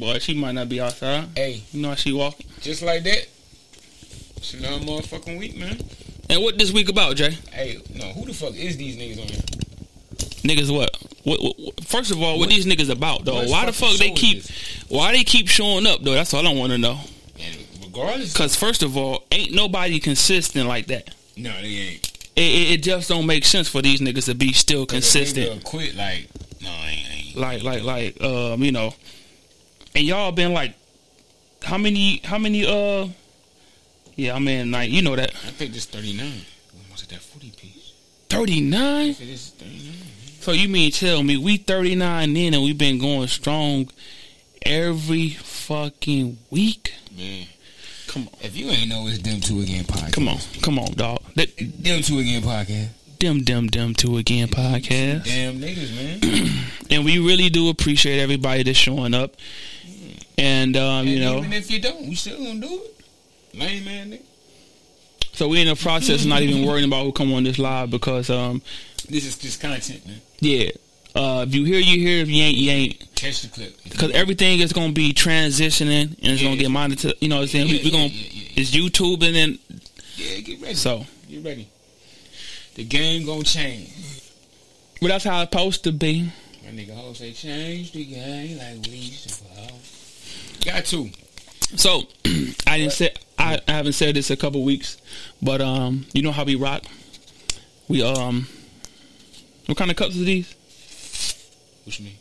Boy, she might not be outside. Hey, You know how she walking. just like that. It's another motherfucking week, man. And what this week about, Jay? Hey, no, who the fuck is these niggas on here? Niggas, what? What, what, what- First of all, what, these niggas about though? Why the fuck they keep? Why they keep showing up though? That's all I want to know. And regardless, Cause first of all, ain't nobody consistent like that. no, they ain't. It, it, it just don't make sense for these niggas to be still consistent. A Quit like, no, I ain't. I ain't. Like, like, like, um, you know, and y'all been like, how many, how many, uh, yeah, I mean, like, you know that I think this thirty nine. Was it that forty piece? thirty nine. It is thirty nine. So you mean tell me we 39 in and we've been going strong every fucking week? Man, Come on. if you ain't know, it's them two again podcast. Come on. Come on, dog. That them two again podcast. them them them two again podcast. Damn niggas, man. And we really do appreciate everybody that's showing up. And um, you know, even if you don't, we still gonna do it. Lame man, nigga. so we in the process of not even worrying about who come on this live because um This is just content, man. yeah. Uh, if you hear, you hear. If you ain't, you ain't. Catch the clip. Because everything is gonna be transitioning and it's gonna get monitored. You know what I'm saying? Yeah, we, we gonna yeah, yeah. it's YouTube and then Yeah, get ready. so. Get ready. The game gonna change. But that's how it's supposed to be. My nigga Ho say change the game like we used to. Got to. So I didn't say I, I haven't said this a couple weeks, but um, you know how we rock. We um, what kind of cups are these? What you mean?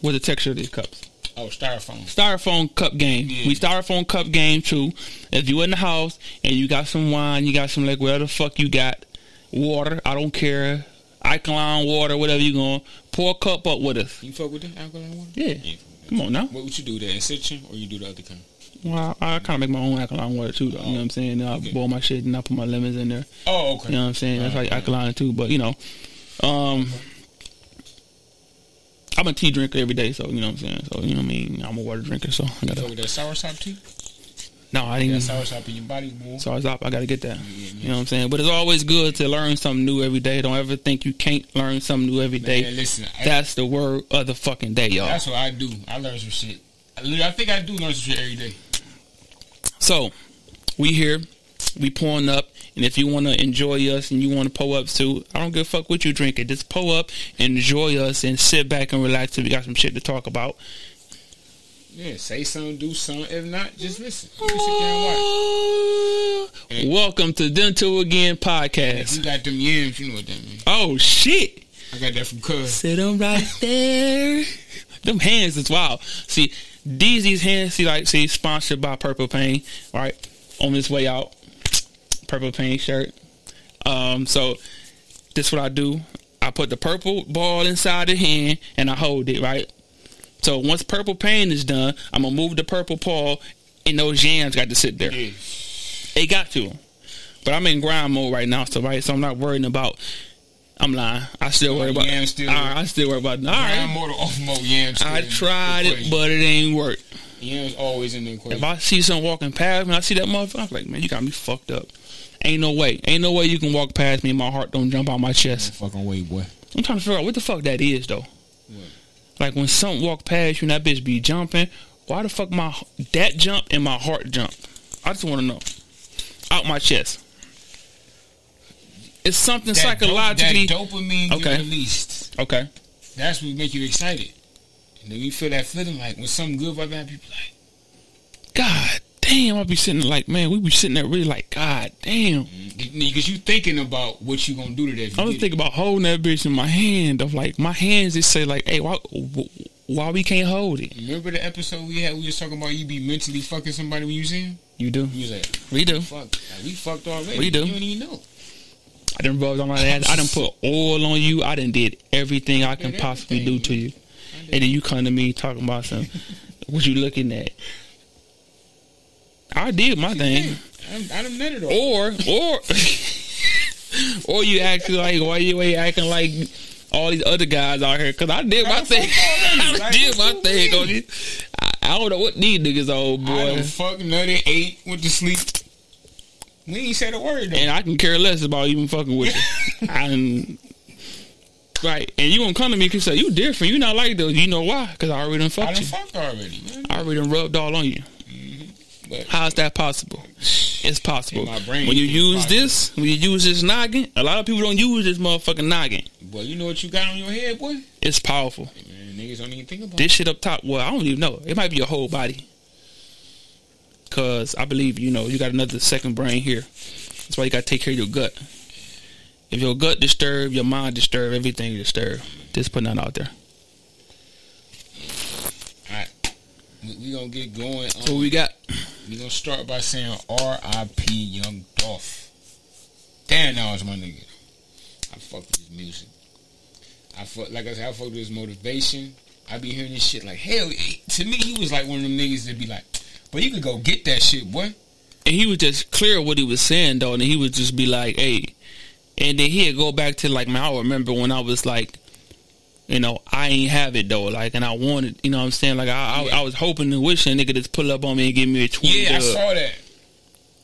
What the texture of these cups? Oh, styrofoam. Styrofoam cup game. Yeah. We styrofoam cup game too. If you in the house and you got some wine, you got some like whatever the fuck you got, water. I don't care. Alkaline water, whatever you going pour a cup up with us. You fuck with the alkaline water? Yeah. You ain't fuck with that. Come on now. What would you do there? In citron or you do the other kind? Well, I, I kind of make my own alkaline water too, though. You know what I'm saying? I Okay. boil my shit and I put my lemons in there. Oh, okay. You know what I'm saying? That's like alkaline too. But you know, um, I'm a tea drinker every day, so you know what I'm saying. So you know what I mean. I'm a water drinker, so I You fuck gotta. with that sour sop tea? No, I didn't. sour sop in your body, boy. So I. I gotta get that. Yeah, You know what I'm saying. But it's always good to learn something new every day. Don't ever think you can't learn something new every day. Man, listen. I- That's the word of the fucking day, y'all. That's what I do. I learn some shit. I, I think I do learn some shit every day. So we here, we pouring up, and if you want to enjoy us and you want to pull up too, I don't give a fuck what you drinking. Just pull up, enjoy us, and sit back and relax. If we got some shit to talk about. Yeah, say something, do something. If not, just listen. You can sit there and watch. And- Welcome to Them Two Again If you podcast. got them yams, you know what that means. Oh shit! I got that from Cuz. Sit them right there. them hands is wild. See, these these hands. See, like, see, sponsored by Purple Pain. Right, on this way out, Purple Pain shirt. Um, so this what I do. I put the purple ball inside the hand and I hold it right. So once purple pain is done, I'm gonna move the purple ball, and those yams got to sit there. Yeah. They got to. But I'm in grind mode right now, so right, so I'm not worrying about. I'm lying. I still worry about. Yam still- all right, I still worry about. All I'm more to off mode yams. I tried it, but it ain't work. yams always in the equation. If. I see someone walking past me, I see that motherfucker. I'm like, man, you got me fucked up. Ain't no way. Ain't no way you can walk past me and my heart don't jump out my chest. Fucking way, boy. I'm trying to figure out what the fuck that is though. What? Like when something walk past you and that bitch be jumping, why the fuck my that jump and my heart jump? I just want to know. Out my chest. It's something That psychologically. dope, that dopamine Okay. released. okay. That's what make you excited. And then you feel that feeling like when something good about that, people like, God damn, I be sitting like, man, we be sitting there really like, God damn. because you thinking about what you gonna do to that. I was thinking about holding that bitch in my hand. Of like, my hands just say like, hey, why, why we can't hold it? Remember the episode we had? We was talking about you be mentally fucking somebody when you see him. You do. You was like, We do. fuck, like, we fucked already. We do. You don't even know. I done rubbed on my ass. I done put oil on you. I done did everything I can possibly do to you. And then you come to me talking about some. what you looking at? I did my thing. I, I done met it all. Or or or you acting like why you ain't acting like all these other guys out here? Cause I did my I thing. I Like, did my thing on this. I, I don't know what these niggas old I boy. done fuck nutted, ate, went to sleep. We ain't said a word though. And I can care less about even fucking with you. I done, Right, and you gonna come to me and say you different. You not like those. You know why? Because I already done fucked I done you. fucked already, man. I already done rubbed all on you. But How is that possible? It's possible. My brain, when you use this, when you use this noggin, a lot of people don't use this motherfucking noggin. boy, you know what you got on your head, boy? It's powerful. Man, niggas don't even think about This shit up top, well, I don't even know. It might be your whole body. Cause I believe, you know, you got another second brain here. That's why you gotta take care of your gut. If your gut disturbed, your mind disturbed, everything disturbed. Just putting that out there. We, we gonna get going. Um, So we got? We gonna start by saying R.I.P. Young Dolph. Damn, that was my nigga. I fuck with his music. I fuck like I said, I fuck with his motivation. I be hearing this shit like hell. To me, he was like one of them niggas that be like, "But you could go get that shit, boy." And he was just clear what he was saying though, and he would just be like, "Hey," and then he'd go back to like, "Man, I remember when I was like, you know, I ain't have it though, like, and I wanted, you know, what I'm saying, like, I, Yeah. I, I was hoping and wishing a nigga just pull up on me and give me a twenty. Yeah, I saw that.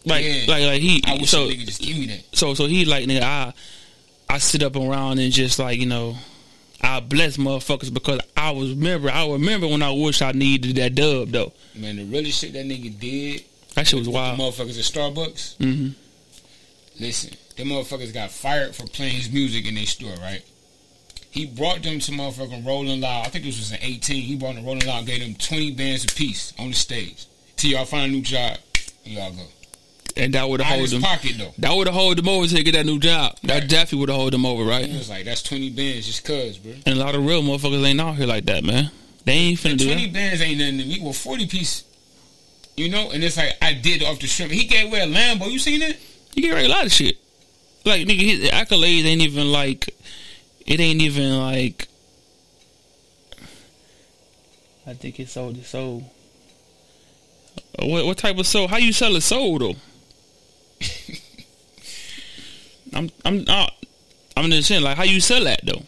like, yeah. like, like he. I wish so, nigga just give me that. so, so he like, nigga, I, I sit up around and just like, you know. I bless motherfuckers because I was remember I remember when I wish I needed that dub though. Man, the realest shit that nigga did. That shit was wild. The motherfuckers at Starbucks. hmm Listen, them motherfuckers got fired for playing his music in their store, right? He brought them to motherfucking Rolling Loud. I think this was in 18. He brought them to Rolling Loud, gave them 20 bands apiece on the stage. Till y'all find a new job, y'all go. And that would have hold them. pocket, though. That would have hold them over to get that new job. That Right. definitely would have hold them over, right? He was like, that's 20 bands just cuz, bro. And a lot of real motherfuckers ain't out here like that, man. They ain't finna And do 20 that. bands ain't nothing to me. Well, 40 piece, you know? And it's like, I did off the shrimp. He gave away a Lambo. You seen it? You get a lot of shit. Like nigga, his accolades ain't even like. It ain't even like. I think it sold it sold. Uh, What what type of soul? How you sell a soul though? I'm I'm uh, I'm just saying like how you sell that though.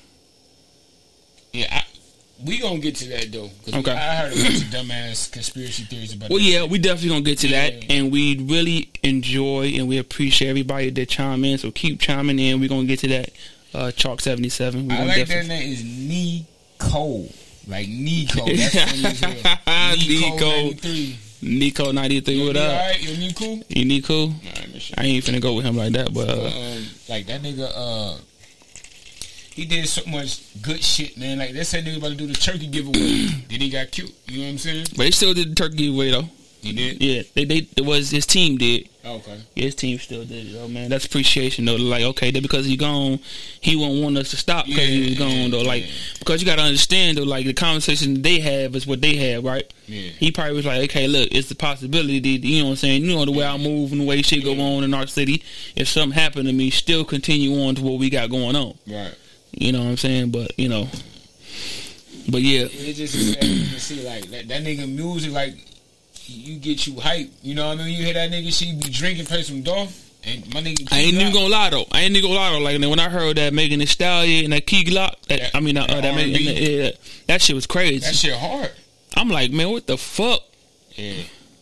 Yeah, I, we gonna get to that though. 'cause we- Okay. I heard a bunch of dumbass conspiracy theories about Well, that yeah, we definitely gonna get to Yeah. that, and we really enjoy and we appreciate everybody that chime in. So keep chiming in. We're gonna get to that. Uh, Chalk seventy seven. I like that name is Nico. Like Nico. That's funny as hell. Nico. 93. Nico ninety three. What up? alright? You Nico? You Nico? Shit. I ain't finna go with him like that, but uh, um, like that nigga, uh, he did so much good shit, man. Like they said nigga about to do the turkey giveaway. then he got cute. You know what I'm saying? but they still did the turkey giveaway though. He did. Yeah, they they it was his team did. Oh, okay. Yeah, his team still did it, though, man. That's appreciation, though. Like, okay, that because he gone, he won't want us to stop because he was Yeah, gone, though. Like, yeah. because you got to understand, though, like, the conversation they have is what they have, right? Yeah. He probably was like, okay, look, it's the possibility, that, you know what I'm saying? You know the way I move and the way shit go on in our city. If something happened to me, still continue on to what we got going on. Right. You know what I'm saying? But, you know, but yeah, It just to see like that, that nigga music like you get you hype. You know what I mean? You hear that nigga she be drinking, play some Dolph, and my nigga. I ain't even gonna lie though. I ain't even gonna lie though. Like when I heard that Megan Thee Stallion and that Key Glock, that, That- I mean, uh, that that, Megan, yeah, that shit was crazy. That shit hard. I'm like, man, what the fuck? Yeah.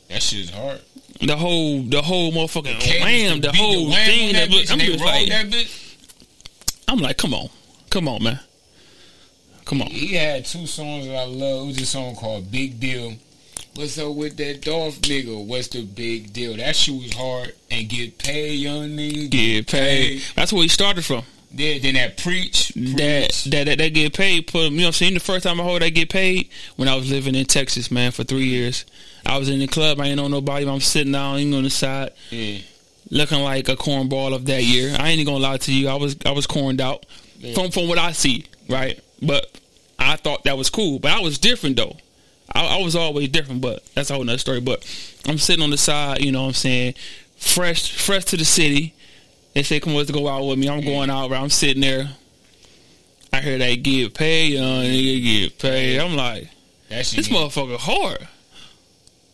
That shit's hard. The whole, the whole motherfucking Cadence, wham, the whole wham thing. That, bitch, I'm just like, that bitch. I'm like, come on, come on, man, come on. He had two songs that I love. It was a song called Big Deal. What's up with that Dolph nigga? What's the big deal? That shit was hard. And get paid, young nigga. Get paid. That's where he started from. Then, then that preach. That, preach. that that that get paid. Put you know, what I'm saying the first time I heard that get paid when I was living in Texas, man, for three years. I was in the club. I ain't know nobody. I'm sitting down, even on the side. Yeah. looking like a cornball of that year. I ain't gonna lie to you. I was I was corned out Yeah. from from what I see, right? But I thought that was cool. But I was different though. I, I was always different, but that's a whole nother story. But I'm sitting on the side, you know what I'm saying, fresh fresh to the city. They say, come on, let's go out with me. I'm going out, right? I'm sitting there. I hear they get paid, young nigga get paid. I'm like, That shit. this get- motherfucker hard.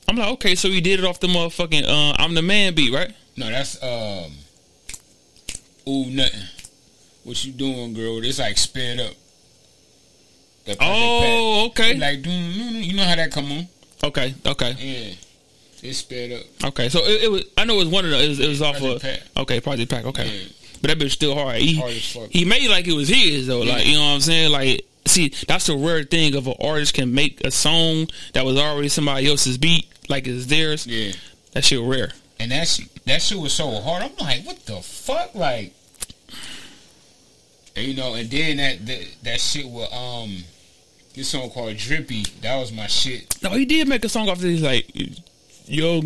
I'm like, okay, so he did it off the motherfucking uh, I'm the man beat, right? No, that's um. Ooh, nothing. What you doing, girl? It's like sped up. That Oh, Pat. okay. Like, you know how that come on? Okay, okay, Yeah. It's sped up. okay. So it, it was. I know it was one of the. It was, it was off Project of. Pat. Okay, Project Pat. Okay, Yeah. but that bitch still hard. He, Hard he made like it was his though. Like you know what I'm saying? Like see, that's a rare thing of an artist can make a song that was already somebody else's beat, like it's theirs. Yeah. That shit rare. And that shit, that shit was so hard. I'm like, what the fuck, like, and, you know. And then that that, that shit with um, this song called Drippy. That was my shit. No, he did make a song off this like, yo,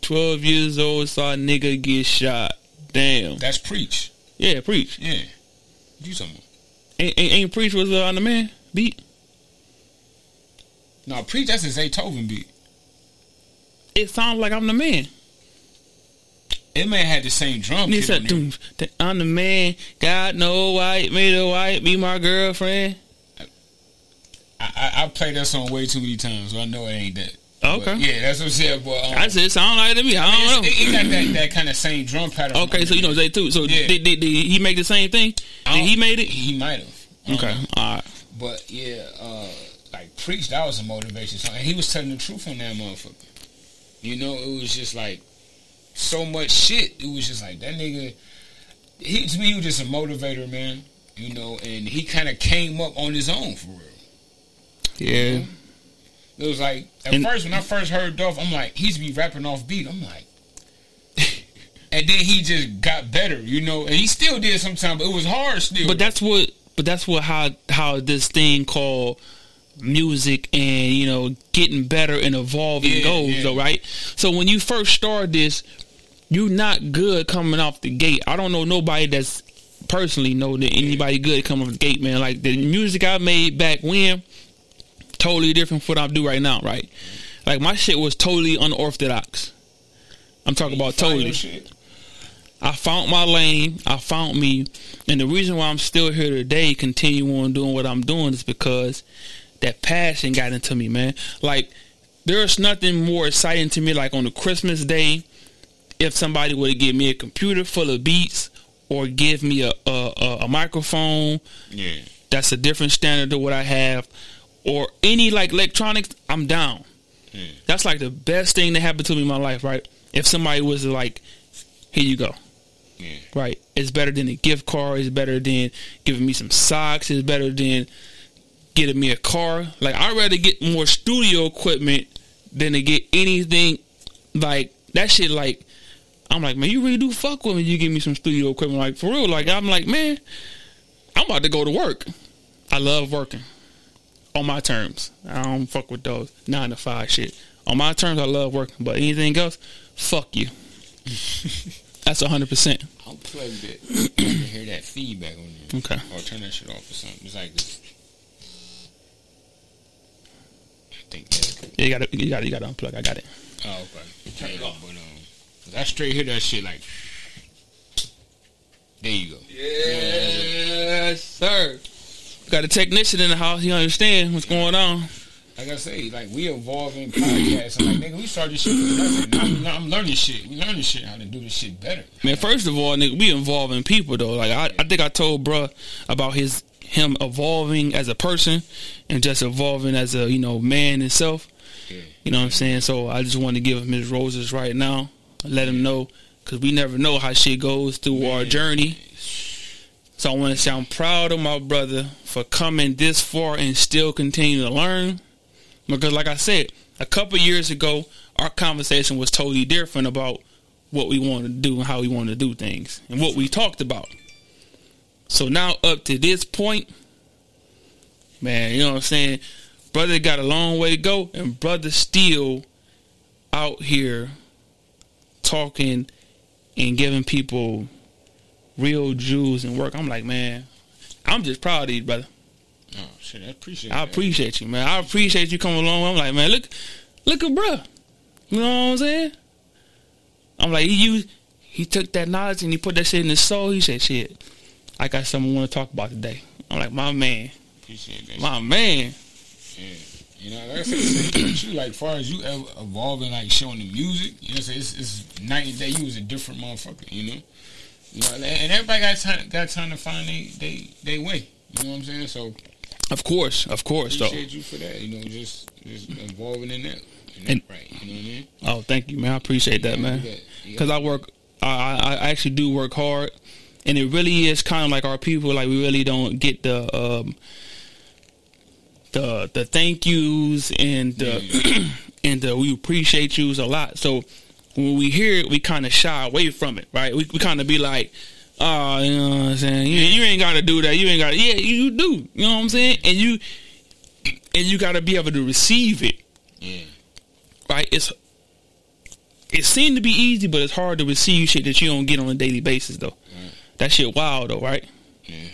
twelve years old saw a nigga get shot. Damn. That's preach. Yeah, preach. Yeah. You talking about? Ain't, ain't, ain't preach was uh, on the man beat. No, preach. That's a Zaytoven beat. It sounds like I'm the man. It may have had the same drum kit there. I'm the man. God no white, made a white, be my girlfriend. I, I, I played that song way too many times, so I know it ain't that. Okay. But, yeah, that's what I'm saying. But um, I said, it sound like to me. I don't know. it, it got that, that kind of same drum pattern. Okay, so you know Zay too. So Yeah. did, did, did he make the same thing? Did he made it? He might have. Okay, know. all right. But yeah, uh, like preach, that was a motivation song, and he was telling the truth on that motherfucker. You know, it was just like so much shit. It was just like that nigga. He to me, he was just a motivator, man. You know, and he kind of came up on his own for real. Yeah. It was like at And- first when I first heard Dolph, I'm like, he's be rapping off beat. I'm like, and then he just got better, you know, and he still did sometimes, but it was hard still. But that's what. But that's what how how this thing called music and you know getting better and evolving Yeah, goes yeah. though, right? So when you first start this, you're not good coming off the gate. I don't know nobody that's personally know that anybody good coming off the gate, man. Like the music I made back when, totally different from what I do right now, right? Like my shit was totally unorthodox. I'm talking about totally. I found my lane. I found me, and the reason why I'm still here today, continue on doing what I'm doing, is because that passion got into me, man. Like there's nothing more exciting to me, like on a Christmas day, if somebody would give me a computer full of beats or give me a a, a, a microphone Yeah. that's a different standard to what I have, or any like electronics, I'm down. Yeah. That's like the best thing that happened to me in my life, right? If somebody was like, "Here you go." Yeah. Right. It's better than a gift card. It's better than giving me some socks. It's better than getting me a car. Like I'd rather get more studio equipment than to get anything like that shit like I'm like, man, you really do fuck with me. You give me some studio equipment, like for real. Like I'm like, man, I'm about to go to work. I love working on my terms. I don't fuck with those nine to five shit. On my terms, I love working. But anything else, fuck you. That's hundred percent. Unplug it. I can hear that feedback on there. Okay. Or turn that shit off or something. It's like this. I think that's. Yeah, you got to you got to you got to unplug. I got it. Oh, okay. Turn it off. But, um, 'cause I straight hear that shit like. There you go. Yes, sir. Got a technician in the house. He understand what's going on. Like I say, like we evolving podcasts. I'm like, nigga, we started this shit nothing. I'm- I'm learning shit. We learning shit how to do this shit better. Man, first of all, nigga, we involving people though. Like I, I think I told bruh about his him evolving as a person and just evolving as a you know man himself. Yeah. You know what I'm saying? So I just want to give him his roses right now. Let him know because we never know how shit goes through our journey. So I want to I'm proud of my brother for coming this far and still continue to learn. Because like I said, a couple years ago, our conversation was totally different about what we wanted to do and how we wanted to do things and what we talked about. So now up to this point, man, you know what I'm saying? Brother got a long way to go and brother still out here talking and giving people real jewels and work. I'm like, man, I'm just proud of you, brother. Oh shit, I appreciate. I that. appreciate you, man. I appreciate you coming along. I'm like, man, look, look at bruh. You know what I'm saying? I'm like, he used, he took that knowledge and he put that shit in his soul. He said, shit, I got something I want to talk about today. I'm like, my man, Appreciate that. my man. Yeah. You know, like I said, you. Like, far as you ever evolving, like showing the music, you know, what I'm saying? it's, it's night and day. You was a different motherfucker, you know. You know, and everybody got time, got time to find they, they, they way. You know what I'm saying? So Of course, of course, though. appreciate you for that. You know, just just evolving in that, in that And- right. You know what I mean? Oh, thank you, man. I appreciate that, gotta man. do that. You Because I work, I, I I actually do work hard. and it really is kind of like our people. Like we really don't get the um, the the thank yous and the and the we appreciate yous a lot. So when we hear it, we kind of shy away from it, right? We we kind of be like. Oh, you know what I'm saying? You, you ain't got to do that. You ain't got to. Yeah, you do. You know what I'm saying? And you and you got to be able to receive it. Yeah. Right? It's it seemed to be easy, but it's hard to receive shit that you don't get on a daily basis, though. That shit wild, though, right? Yeah.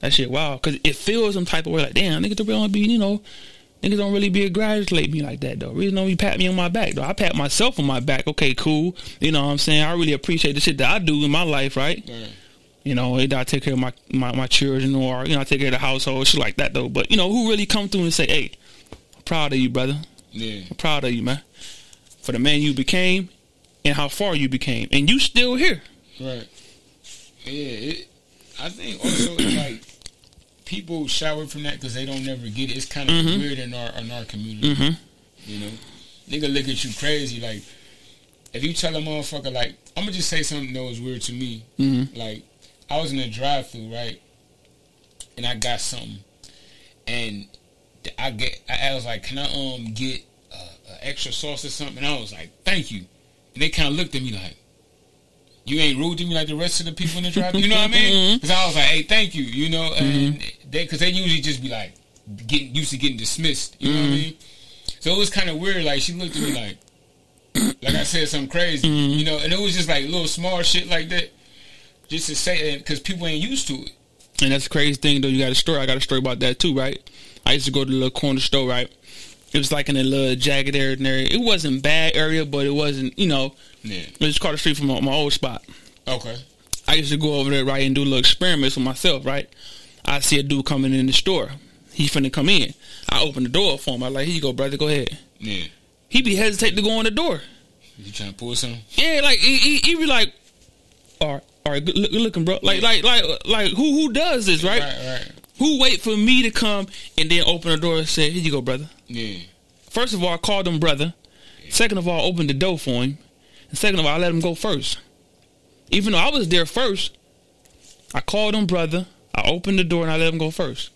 That shit wild because it feels some type of way. Like, damn, niggas don't really be, you know, niggas don't really be congratulate me like that though. Reason don't be pat me on my back though. I pat myself on my back. Okay, cool. You know what I'm saying? I really appreciate the shit that I do in my life, right? Right. You know, I take care of my, my, my children or, you know, I take care of the household, shit like that though. But, you know, who really come through and say, hey, I'm proud of you, brother. Yeah. I'm proud of you, man. For the man you became and how far you became. And you still here. Right. Yeah. It, I think also it's like people shy away from that because they don't never get it. It's kind of Mhm. weird in our in our community. Mm-hmm. You know, nigga look at you crazy. Like if you tell a motherfucker like I'm gonna just say something that was weird to me. Mm-hmm. Like I was in a drive-through right, and I got something, and I get I, I was like, can I um get uh, uh, extra sauce or something? And I was like, thank you. And they kind of looked at me like. You ain't rude to me like the rest of the people in the drive. You know what I mean? Mm-hmm. Because I was like, "Hey, thank you." You know, and mm-hmm. they because they usually just be like getting used to getting dismissed. You know what I mm-hmm. mean? So it was kind of weird. Like she looked at me like, like I said something crazy, you know, and it was just like little small shit like that, just to say it because people ain't used to it. And that's the crazy thing, though. You got a story. I got a story about that, too, right? I used to go to the little corner store, right? It was like in a little jagged area. there. It wasn't bad area, but it wasn't, you know, Yeah. it was across the street from my, my old spot. Okay. I used to go over there, right, and do little experiments with myself, right? I see a dude coming in the store. He finna come in. I open the door for him. I like, here you go, brother, go ahead. Yeah. He be hesitate to go in the door. You trying to pull something? Yeah, like he, he, he be like, all right, all right, good, look, good looking, bro. Like, like, like, like, who who does this, right? Right. Right. Who wait for me to come and then open the door and say, here you go, brother. Yeah. First of all, I called him brother. Second of all, I opened the door for him. And second of all, I let him go first. Even though I was there first, I called him brother. I opened the door and I let him go first.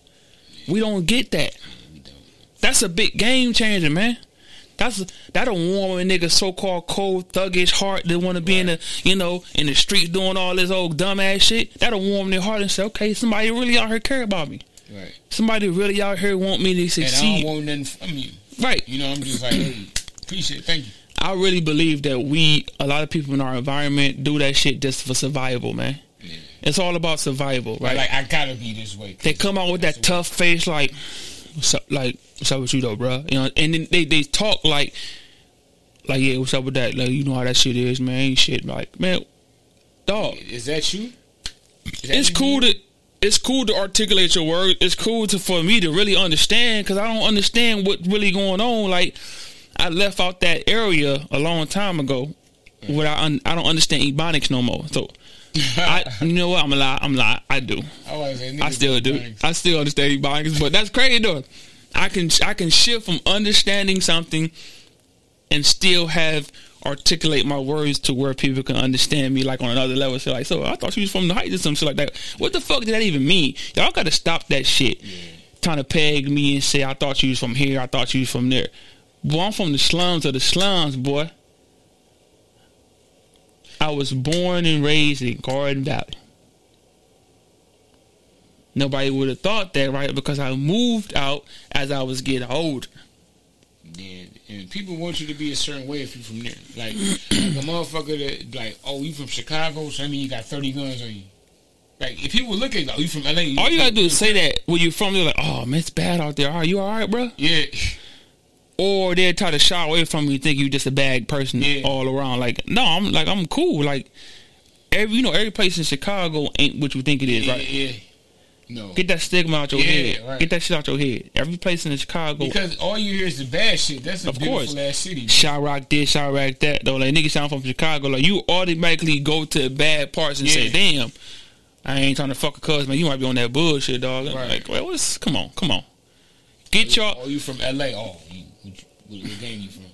We don't get that. Don't. That's a big game changer, man. That's that'll warm a nigga so called cold thuggish heart that want to be in the you know in the streets doing all this old dumbass shit. That'll warm their heart and say, okay, somebody really out here care about me. Right. Somebody really out here want me to succeed. And I don't want nothing from you. right. You know, I'm just like, hey, appreciate it. Thank you. I really believe that we, a lot of people in our environment, do that shit just for survival, man. Yeah. It's all about survival, right? Like I gotta be this way. they come out with that tough face, like, what's up, like, what's up with you though, bro? You know, and then they, they talk like, like, yeah, what's up with that? Like, you know how that shit is, man. Ain't shit, like, man, dog. Is that you? Is that It's you? cool to. It's cool to articulate your words. It's cool to for me to really understand because I don't understand what really going on. Like I left out that area a long time ago. Without un, I don't understand ebonics no more. So I, you know what? I'm a lie. I'm a lie. I do. I, I still do. I still understand ebonics, but that's crazy though. I can I can shift from understanding something and still have articulate my words to where people can understand me like on another level. So like, so I thought she was from the heights or some shit like that. What the fuck did that even mean? Y'all gotta stop that shit. Trying to peg me and say I thought you was from here, I thought you was from there. Boy, I'm from the slums of the slums, boy. I was born and raised in Garden Valley. Nobody would have thought that, right? Because I moved out as I was getting older. Yeah, and people want you to be a certain way if you're from there. Like, like a motherfucker that like, oh, you from Chicago, so I mean you got thirty guns on you. Like, if people look at you, like, oh, you from LA, All you gotta do is say that when you're from there, like, oh man, it's bad out there. Are you all right, bro? yeah, Or they'll try to shy away from you, think you just a bad person Yeah. all around. Like, no, I'm like I'm cool. Like every you know, every place in Chicago ain't what you think it is, yeah, right? yeah. No, Get that stigma out your Yeah, head. right. Get that shit out your head. Every place in Chicago, because all you hear is the bad shit. That's a Of beautiful course. ass city. man. Chiraq this, Chiraq that. Though, like niggas sound from Chicago, like you automatically go to bad parts and say, "Damn, I ain't trying to fuck a cuz man. You might be on that bullshit, dog." Right. Like, well, what's come on, come on, get y'all. Oh, you from LA? Oh, you, what, what you from?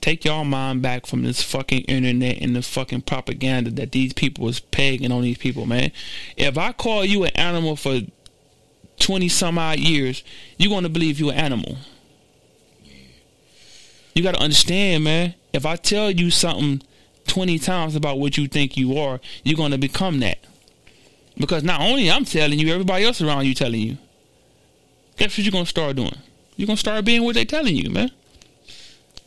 take y'all mind back from this fucking internet and the fucking propaganda that these people is pegging on these people, man. If I call you an animal for twenty some odd years, you're gonna believe you're an animal. You gotta understand, man. If I tell you something twenty times about what you think you are, you're gonna become that. Because not only I'm telling you, everybody else around you telling you. Guess what you're gonna start doing? You're gonna start being what they're telling you, man.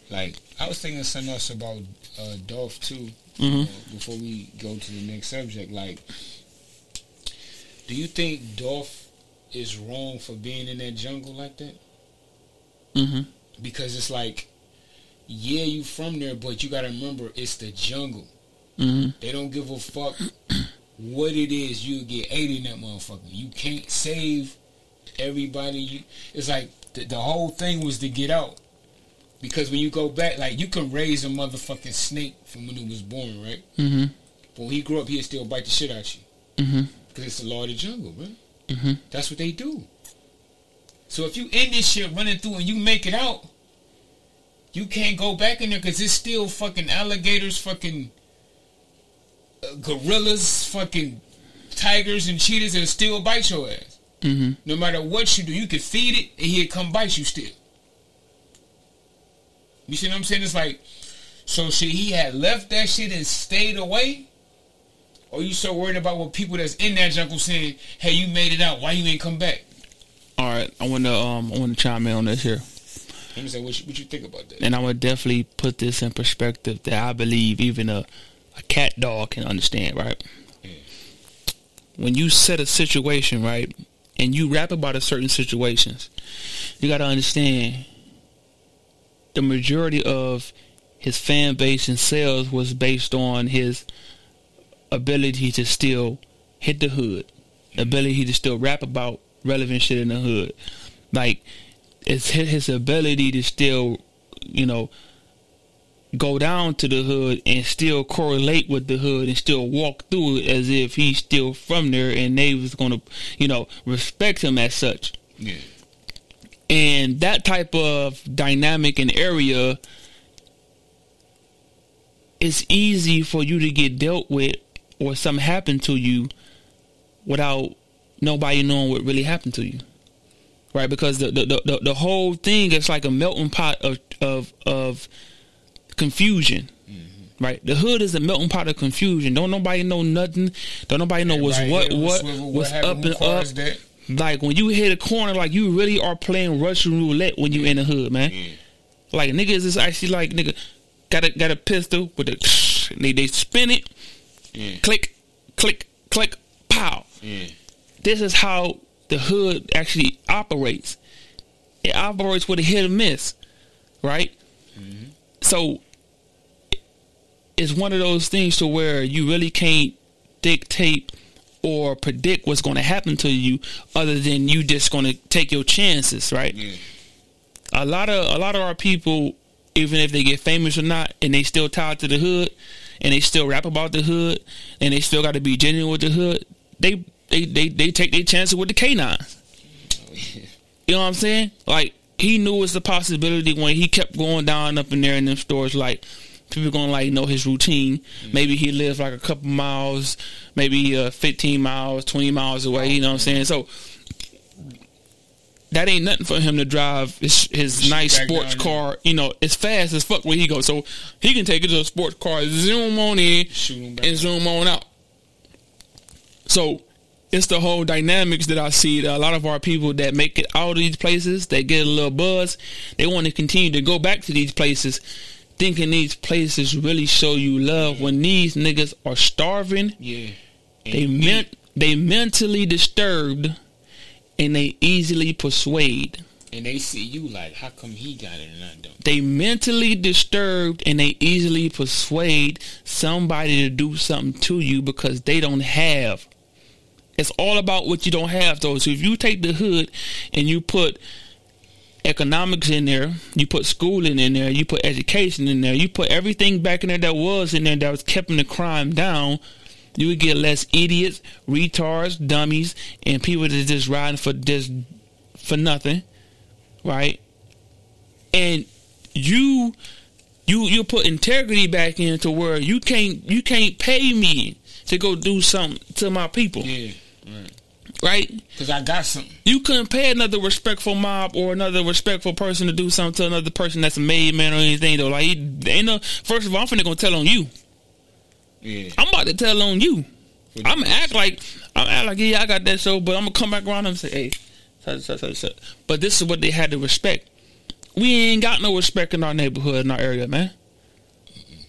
Like I was thinking something else about uh, Dolph too. Mhm. uh, before we go to the next subject, like, do you think Dolph is wrong for being in that jungle like that? Mm-hmm. Because it's like, yeah, you from there, but you got to remember it's the jungle. Mm-hmm. They don't give a fuck what it is. You get ate in that motherfucker. You can't save everybody. You, it's like the, the whole thing was to get out. Because when you go back, like you can raise a motherfucking snake from when it was born, right? Mm-hmm. But when he grew up, he'd still bite the shit out you. Mm-hmm. Because it's the law of the jungle, man. Mm-hmm. That's what they do. So if you end this shit running through and you make it out, you can't go back in there because it's still fucking alligators, fucking uh, gorillas, fucking tigers and cheetahs that still bite your ass. Mm-hmm. No matter what you do, you can feed it and he'll come bite you still. You see what I'm saying? It's like, so shit, he had left that shit and stayed away? Or you so worried about what people that's in that jungle saying, hey, you made it out, why you ain't come back? All right, I want to um, I want to chime in on this here, Let me say, what you, what you think about that? and I would definitely put this in perspective that I believe even a a cat dog can understand, right? Yeah. When you set a situation right, and you rap about a certain situations, you got to understand the majority of his fan base and sales was based on his ability to still hit the hood, ability to still rap about relevant shit in the hood. Like it's his ability to still, you know, go down to the hood and still correlate with the hood and still walk through it as if he's still from there and they was gonna, you know, respect him as such. Yeah. And that type of dynamic and area it's easy for you to get dealt with or something happened to you without nobody knowing what really happened to you. Right? Because the the, the, the, whole thing is like a melting pot of of of confusion. Mm-hmm. Right? The hood is a melting pot of confusion. Don't nobody know nothing. Don't nobody know what's what what swivel, what's happened, up and up. that? Like when you hit a corner, like you really are playing Russian roulette when you in the hood, man. Yeah. Like niggas is actually like nigga got a got a pistol with a they they spin it, Click, click, click, pow. Yeah. This is how the hood actually operates. It operates with a hit or miss, right? Mm-hmm. So it's one of those things to where you really can't dictate or predict what's going to happen to you, other than you just going to take your chances, right? Yeah. a lot of a lot of our people, even if they get famous or not, and they still tied to the hood, and they still rap about the hood, and they still got to be genuine with the hood. They they they, they take their chances with the canines. Oh, yeah. You know what I'm saying? Like he knew it was a possibility when he kept going down up in there in them stores. Like people gonna like know his routine. Maybe he lives like a couple miles, maybe uh, 15 miles, 20 miles away. You know what I'm saying? So that ain't nothing for him to drive his, his nice sports car. You know, it's fast as fuck where he goes. So he can take it to a sports car, zoom on in, Shoot him back and zoom on out. So it's the whole dynamics that I see that a lot of our people that make it out of these places, they get a little buzz, they want to continue to go back to these places, thinking these places really show you love when these niggas are starving, Yeah. And they meant they mentally disturbed and they easily persuade. and they see you like, how come he got it and I don't? They mentally disturbed and they easily persuade somebody to do something to you because they don't have. It's all about what you don't have though. So if you take the hood and you put economics in there, you put schooling in there, you put education in there, you put everything back in there that was in there that was keeping the crime down, you would get less idiots, retards, dummies, and people that just riding for just for nothing, right? And you you you put integrity back into where you can't you can't pay me to go do something to my people, Yeah. Right. right? Cause I got something. You couldn't pay another respectful mob or another respectful person to do something to another person that's a made man or anything though. Like, ain't no. First of all, I'm finna gonna tell on you. Yeah. I'm about to tell on you. I'm gonna act like I'm act like yeah, I got that show, but I'm gonna come back around and say, hey, such, such, such, such. but this is what they had to respect. We ain't got no respect in our neighborhood, in our area, man.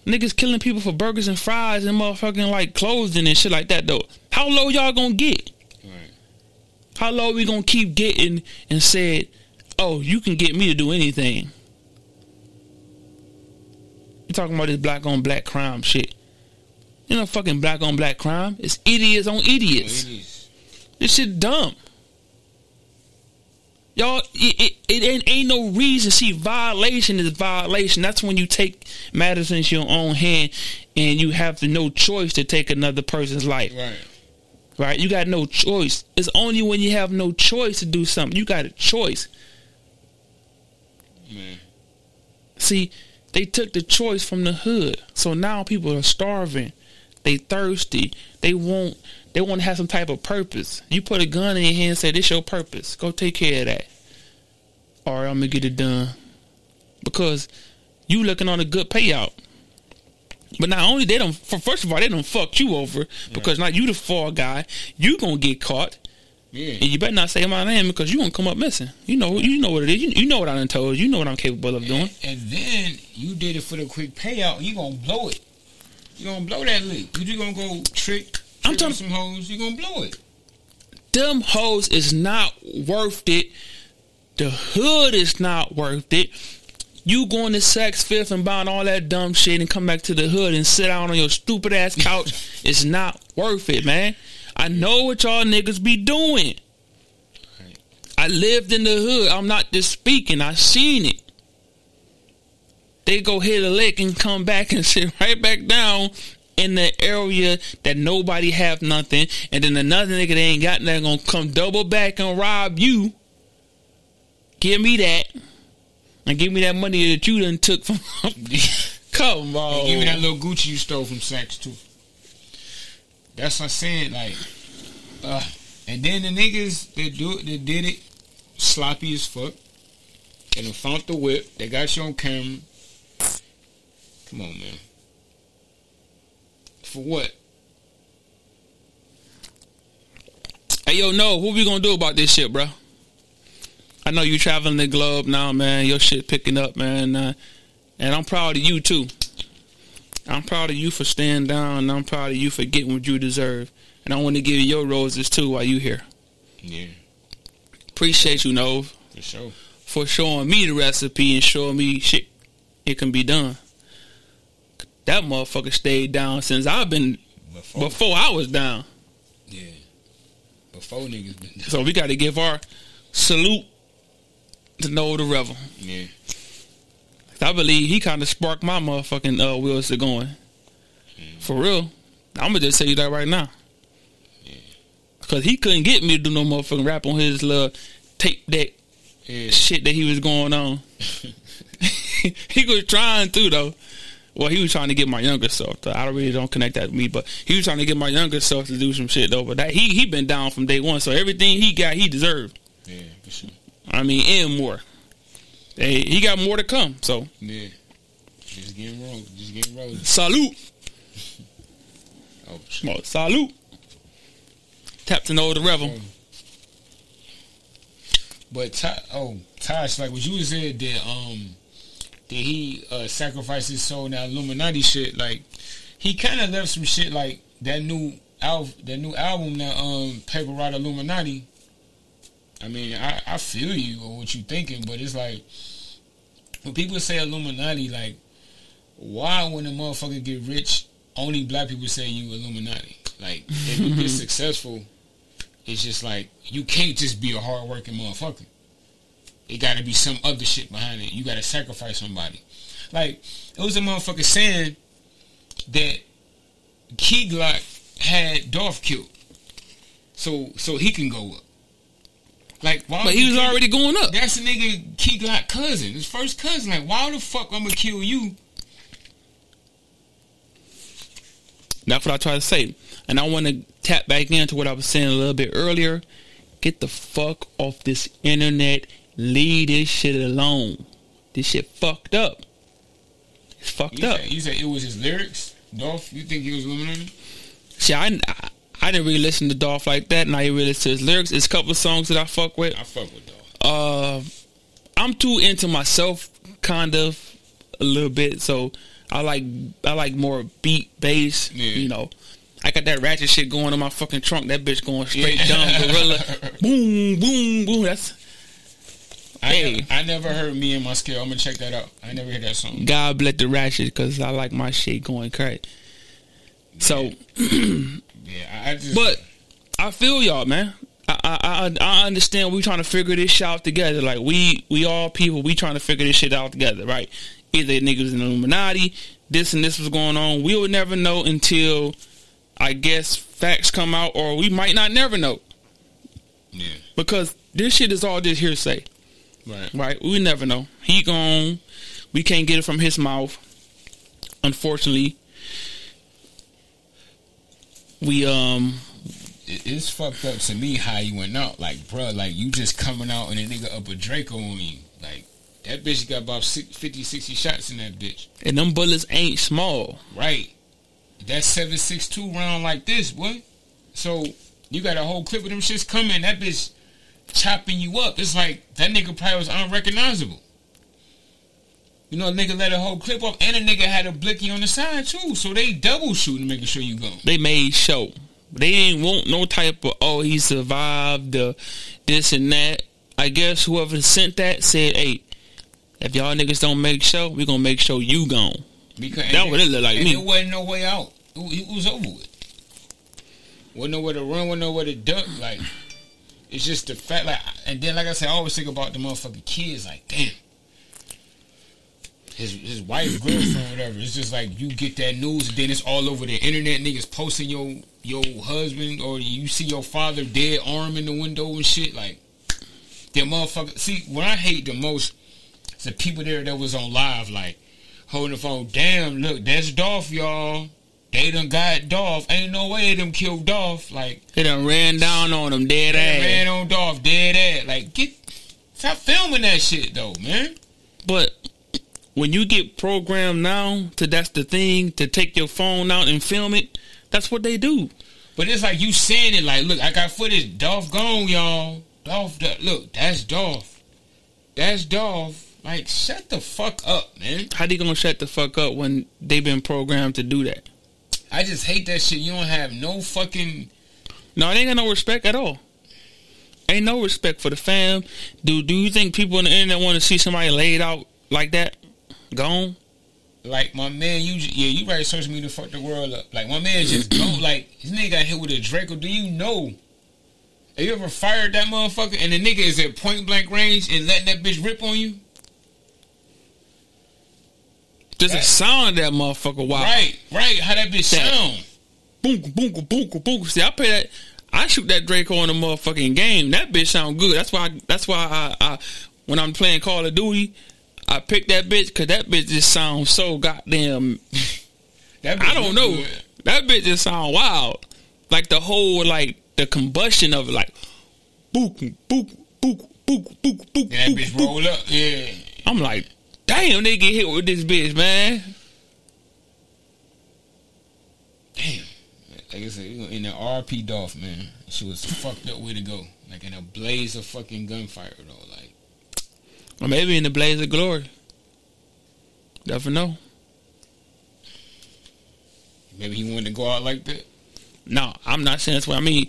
Niggas killing people for burgers and fries and motherfucking like clothing and shit like that though. How low y'all gonna get? Right. How low we gonna keep getting and said, oh, you can get me to do anything? You talking about this black on black crime shit? You know, fucking black on black crime. It's idiots on idiots. This shit dumb. Y'all, it, it, it ain't, ain't no reason. See, violation is violation. That's when you take matters into your own hand and you have no choice to take another person's life. Right. Right? You got no choice. It's only when you have no choice to do something. You got a choice. Man. See, they took the choice from the hood. So now people are starving. They thirsty. They want they want to have some type of purpose. You put a gun in your hand and say, This your purpose. Go take care of that. Or I'm gonna get it done. Because you looking on a good payout. But not only they don't first of all, they don't fuck you over because now you the fall guy. You gonna get caught. Yeah. And you better not say my name because you gonna come up missing. You know, you know what it is. You, you know what I done told you. You know what I'm capable of doing. And, and then you did it for the quick payout. You gonna blow it. You gonna blow that lick. You just gonna go trick. I'm talking- some hoes. You gonna blow it. Them hoes is not worth it. The hood is not worth it. You going to Saks Fifth and buying all that dumb shit and come back to the hood and sit down on your stupid ass couch is not worth it, man. I know what y'all niggas be doing. I lived in the hood. I'm not just speaking. I seen it. They go hit a lick and come back and sit right back down in the area that nobody have nothing, and then another nigga that ain't got nothing gonna come double back and rob you. Give me that, and give me that money that you done took from. come on, Give me that little Gucci you stole from Saks too. That's what I'm saying. Like, uh, and then the niggas that do it, that did it, sloppy as fuck. And they found the whip. They got you on camera. Come on, man. For what? Hey, yo, no, what we gonna do about this shit, bro? I know you traveling the globe now, man. Your shit picking up, man. Uh, and I'm proud of you, too. I'm proud of you for staying down, and I'm proud of you for getting what you deserve. And I want to give you your roses, too, while you here. Yeah, Appreciate you, Nove, for sure. for showing me the recipe and showing me shit it can be done. That motherfucker stayed down since I've been, Before, before I was down. yeah. Before niggas been done. So we got to give our salute to Noah the Rebel. Yeah. I believe he kind of sparked my motherfucking uh, wheels to going. For real. I'm going to just tell you that right now. Yeah. Because he couldn't get me to do no motherfucking rap on his little tape deck Yeah. shit that he was going on. he was trying to, though. Well, he was trying to get my younger self. I don't really don't connect that with me, but he was trying to get my younger self to do some shit though. But that he he been down from day one, so everything he got, he deserved. Yeah, for sure. I mean, and more. Hey, he got more to come. So Yeah. Just getting wrong. Just getting wrong. salute, Oh, shit. Well, salute. Tap to know the rebel. But Ta- oh, Tosh, like what you said that um that he uh sacrificed his soul in that Illuminati shit, like he kinda left some shit like that new al- that new album that um Paper Route Illuminati. I mean, I, I feel you or what you thinking, but it's like when people say Illuminati, like why when a motherfucker get rich, only black people say you Illuminati. Like if you get successful, it's just like you can't just be a hardworking motherfucker. It got to be some other shit behind it. You got to sacrifice somebody. Like it was a motherfucker saying that Key Glock had Dolph killed, so so he can go up. Like, why but he was already going up. That's a nigga Key Glock cousin, his first cousin. Like, why the fuck I'm gonna kill you? That's what I try to say, and I want to tap back into what I was saying a little bit earlier. Get the fuck off this internet Leave this shit alone. This shit fucked up. It's fucked You up. said, you said it was his lyrics, Dolph. You think he was Illuminati? See, I, I, I didn't really listen to Dolph like that, and I didn't really listen to his lyrics. It's a couple of songs that I fuck with. I fuck with Dolph. Uh, I'm too into myself, kind of, a little bit. So I like I like more beat bass. Yeah. You know, I got that ratchet shit going in my fucking trunk. That bitch going straight Yeah. dumb gorilla. boom, boom, boom. That's Hey. never, I never heard me and my scale. I'm gonna check that out. I never heard that song. God bless the ratchet because I like my shit going crazy. So, Yeah, I, I just. but I feel y'all, man. I, I I I understand we trying to figure this shit out together. Like we we all people, we trying to figure this shit out together, right? Either niggas in Illuminati, this and this was going on. We would never know until I guess facts come out, or we might not never know yeah, because this shit is all just hearsay, right. right? We never know. He gone. We can't get it from his mouth. Unfortunately, we um it's fucked up to me how you went out. Like, bruh, like you just coming out and a nigga up a Draco on you. Like that bitch got about six- 50, 60 shots in that bitch. and them bullets ain't small. Right. That seven six two round like this, boy. So you got a whole clip of them shits coming. That bitch chopping you up. It's like that nigga probably was unrecognizable. You know, a nigga let a whole clip off, and a nigga had a blicky on the side too. So they double shooting, making sure you go. they made show. They didn't want no type of oh he survived the this and that. I guess whoever sent that said, "Hey, if y'all niggas don't make show, we gonna make sure you gone." Because That what it looked like and me. There wasn't no way out. It, it was over with. Wasn't nowhere to run. Wasn't nowhere to duck. Like it's just the fact. Like and then like I said, I always think about the motherfucking kids. Like damn. His, his wife, girlfriend, whatever. It's just like you get that news and then it's all over the internet. Niggas posting your your husband or you see your father dead arm in the window and shit. Like that motherfucker. See, what I hate the most is the people there that was on live, like holding the phone. Damn, look, that's Dolph, y'all. They done got Dolph. Ain't no way they done killed Dolph. Like They done ran down on them dead ass. ran on Dolph, dead ass. Like get stop filming that shit though, man. But when you get programmed now to that's the thing to take your phone out and film it, that's what they do. But it's like you saying it like, look, I got footage. Dolph gone, y'all. Dolph, that, look, that's Dolph. That's Dolph. Like, shut the fuck up, man. How they gonna shut the fuck up when they been programmed to do that? I just hate that shit. You don't have no fucking. No, they ain't got no respect at all. Ain't no respect for the fam. Do Do you think people on the internet want to see somebody laid out like that, gone? Like my man, you yeah, you write social media fuck the world up. Like my man just go like his nigga got hit with a Draco. Do you know? Have you ever fired that motherfucker and the nigga is at point blank range and letting that bitch rip on you? Just the Right. sound of that motherfucker. Wow. Right, right. How that bitch That- sound? Boom, boom, boom, boom, boom. See, I pay that. I shoot that Draco in the motherfucking game. That bitch sound good. That's why. that's why I, I. When I'm playing Call of Duty, I pick that bitch because that bitch just sounds so goddamn. That I don't know. good. That bitch just sound wild. Like the whole like the combustion of it, like book, book, book, book, book, book, And that bitch book. roll up. Yeah. I'm like, damn, they get hit with this bitch, man. Damn. Like I said, in the RP Dolph, man, she was fucked up way to go. Like in a blaze of fucking gunfire, though. Like, Or maybe in the blaze of glory. Never know. maybe he wanted to go out like that. No, I'm not saying that's what I mean.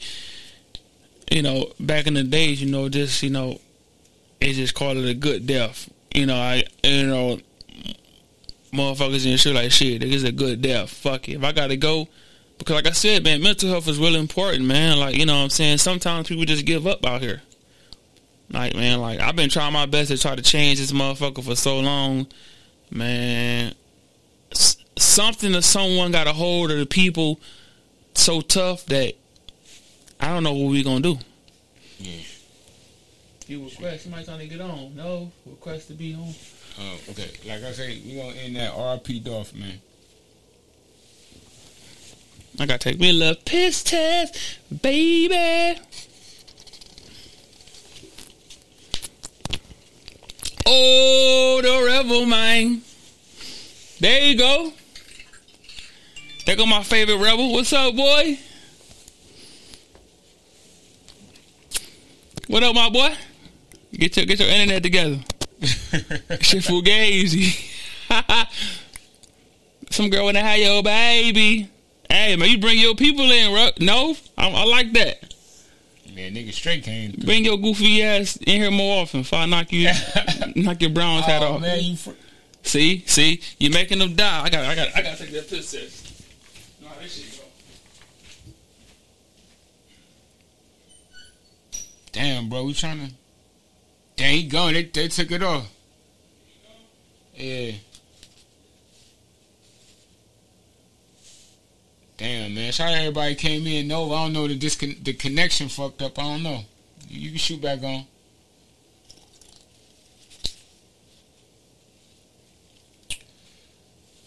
You know, back in the days, you know, just you know, they just called it a good death. You know, I you know, motherfuckers and shit like shit. It's a good death. Fuck it. If I gotta go, because like I said, man, mental health is really important, man. Like you know, what I'm saying sometimes people just give up out here. Like man, like I've been trying my best to try to change this motherfucker for so long, man. Something or someone got a hold of the people so tough that I don't know what we gonna do. Yeah. You request somebody trying to get on? No request to be on. Oh, okay. Like I say, we gonna end that RP Dolph, man. I gotta take me a little piss test, baby. Oh, the rebel man. There you go. There go my favorite rebel. What's up, boy? What up, my boy? Get your get your internet together. Shit fugazi. Some girl wanna have your baby. Hey man, you bring your people in, bro. No, I, I like that. Man, nigga straight came. through. Bring your goofy ass in here more often. If I knock you, knock your Browns hat Oh off. man, you. Fr- See, see, you making them die. I got, I got, I got to take that piss test. Nah, this shit go. Damn, bro, we trying to. Damn, he gone. They, they took it off. Yeah. Damn, man. Sorry everybody came in. No, I don't know. The discon- the connection fucked up. I don't know. You, can shoot back on.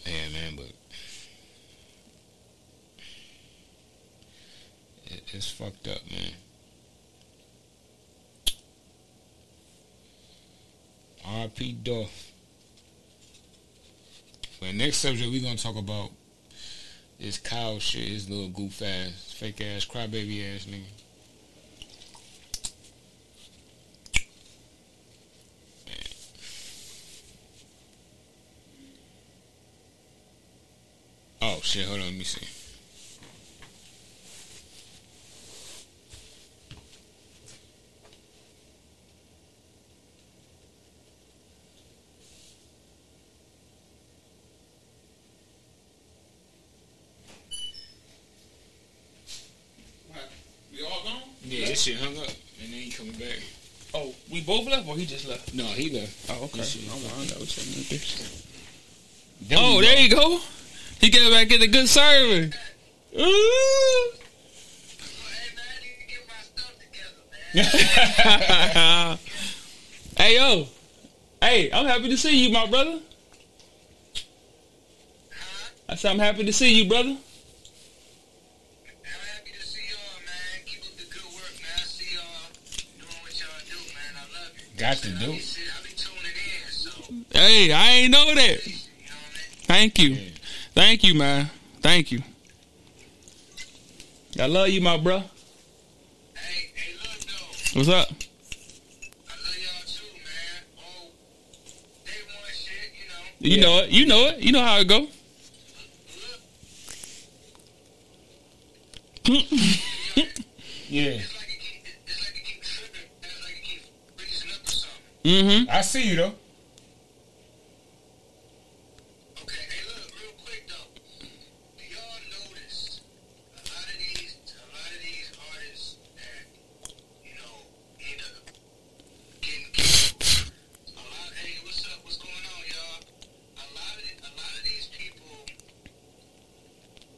Yeah, man, but it, it's fucked up, man. R.P. For the next subject we're gonna talk about is Kyle shit, his little goof ass, fake ass, crybaby ass nigga. Oh shit, hold on, let me see. We all gone? Yeah, this shit hung up and then he coming back. Oh, we both left, or he just left? No, he left. Oh, okay. Shit- I'm I know what's happening with this. There Oh, we there you go. He got back in a good service. Ooh. Hey man, need to get my stuff together, hey yo, hey, I'm happy to see you, my brother. Huh? I said I'm happy to see you, brother. Got to do. be, sit- I be tuning in, so Hey, I ain't know that. you know what I mean. Thank you, thank you, man. Thank you. I love you, my bro. Hey, hey, look though, What's up? I love y'all too, man. Oh, day one shit, you know. You Yeah. know it. You know it. You know how it go. Yeah, it's like it keep, it's like it keep tripping. It's like it keep freezing up or something. Mm-hmm. I see you though. Okay, hey, look, real quick though. Do y'all notice a lot of these, a lot of these artists that, you know, end up getting killed. A lot. Hey, what's up? What's going on, y'all? A lot of, the- a lot of these people,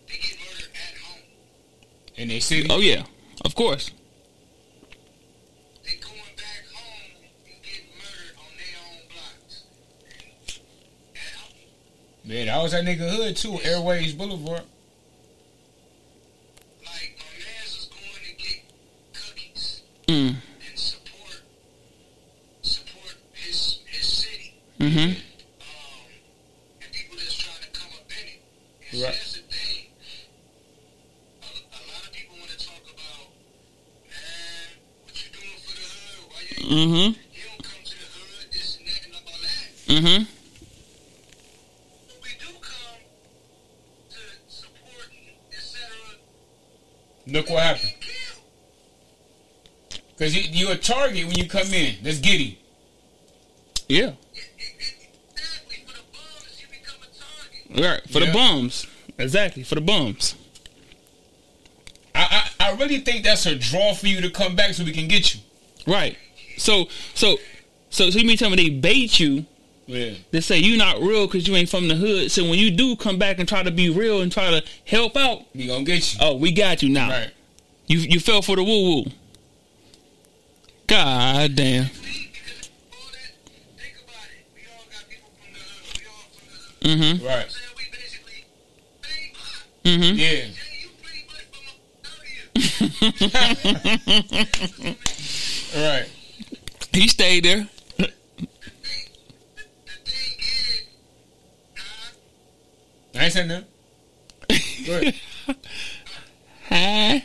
they get murdered at home. In their city. Oh yeah, of course. They going back home and getting murdered on their own blocks. And, and Man, that was that nigga hood too. Airways Boulevard. like my man's was going to get cookies. Mm. and support support his his city. Mm-hmm. Um, and people that's trying to come up in it. And Right. so that's the thing. A, a lot of people want to talk about, man, what you doing for the hood? Why you, ain't- Mm-hmm. you don't come to the hood? This and that and all that. Mm-hmm. But we do come to support, etc. Look what happened. Get killed. Cause you you a target when you come in. That's giddy. Yeah. Exactly. For the bums, you become a target. Right. For Yeah. the bums. Exactly. For the bums. I, I I really think that's a draw for you to come back so we can get you. Right. So so so so you mean tell me they bait you Yeah. They say you not real because you ain't from the hood. So when you do come back and try to be real and try to help out, We gonna get you. oh, we got you now. Right. You you fell for the woo woo. God damn. We, because all that, think about it. We all got people from the hood. We all from the hood. Mm-hmm. Right. So we basically bang pop. Mm-hmm. Yeah. Right. He stayed there. The thing, the, the thing is, I ain't saying nothing. Go ahead. Huh?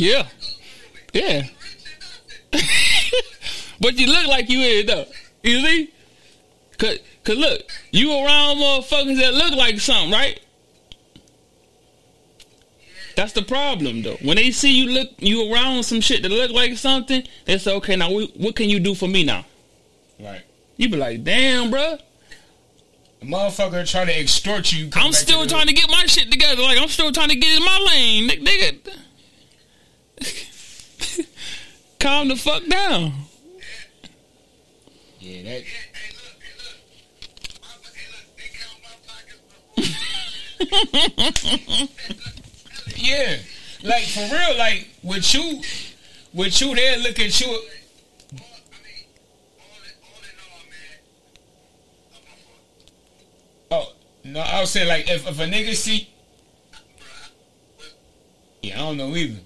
Yeah. I go through it. Yeah. But you look like you is though. You see? Cause, cause look, you around motherfuckers that look like something, right? That's the problem though. When they see you look, you around some shit that look like something, they say, okay, now we, what can you do for me now? Right. You be like, damn, bruh. A motherfucker trying to extort you. I'm still trying to get my shit together. Like I'm still trying to get in my lane, nigga. Calm the fuck down. Yeah, that. Hey, hey, look, hey, look. My, hey, look, they count my pockets. Yeah, like for real, like with you, with you, they look at you. All, I mean, all in, all in all, man. I'm a fuck. Oh no, I was saying like if, if a nigga see, yeah, I don't know either.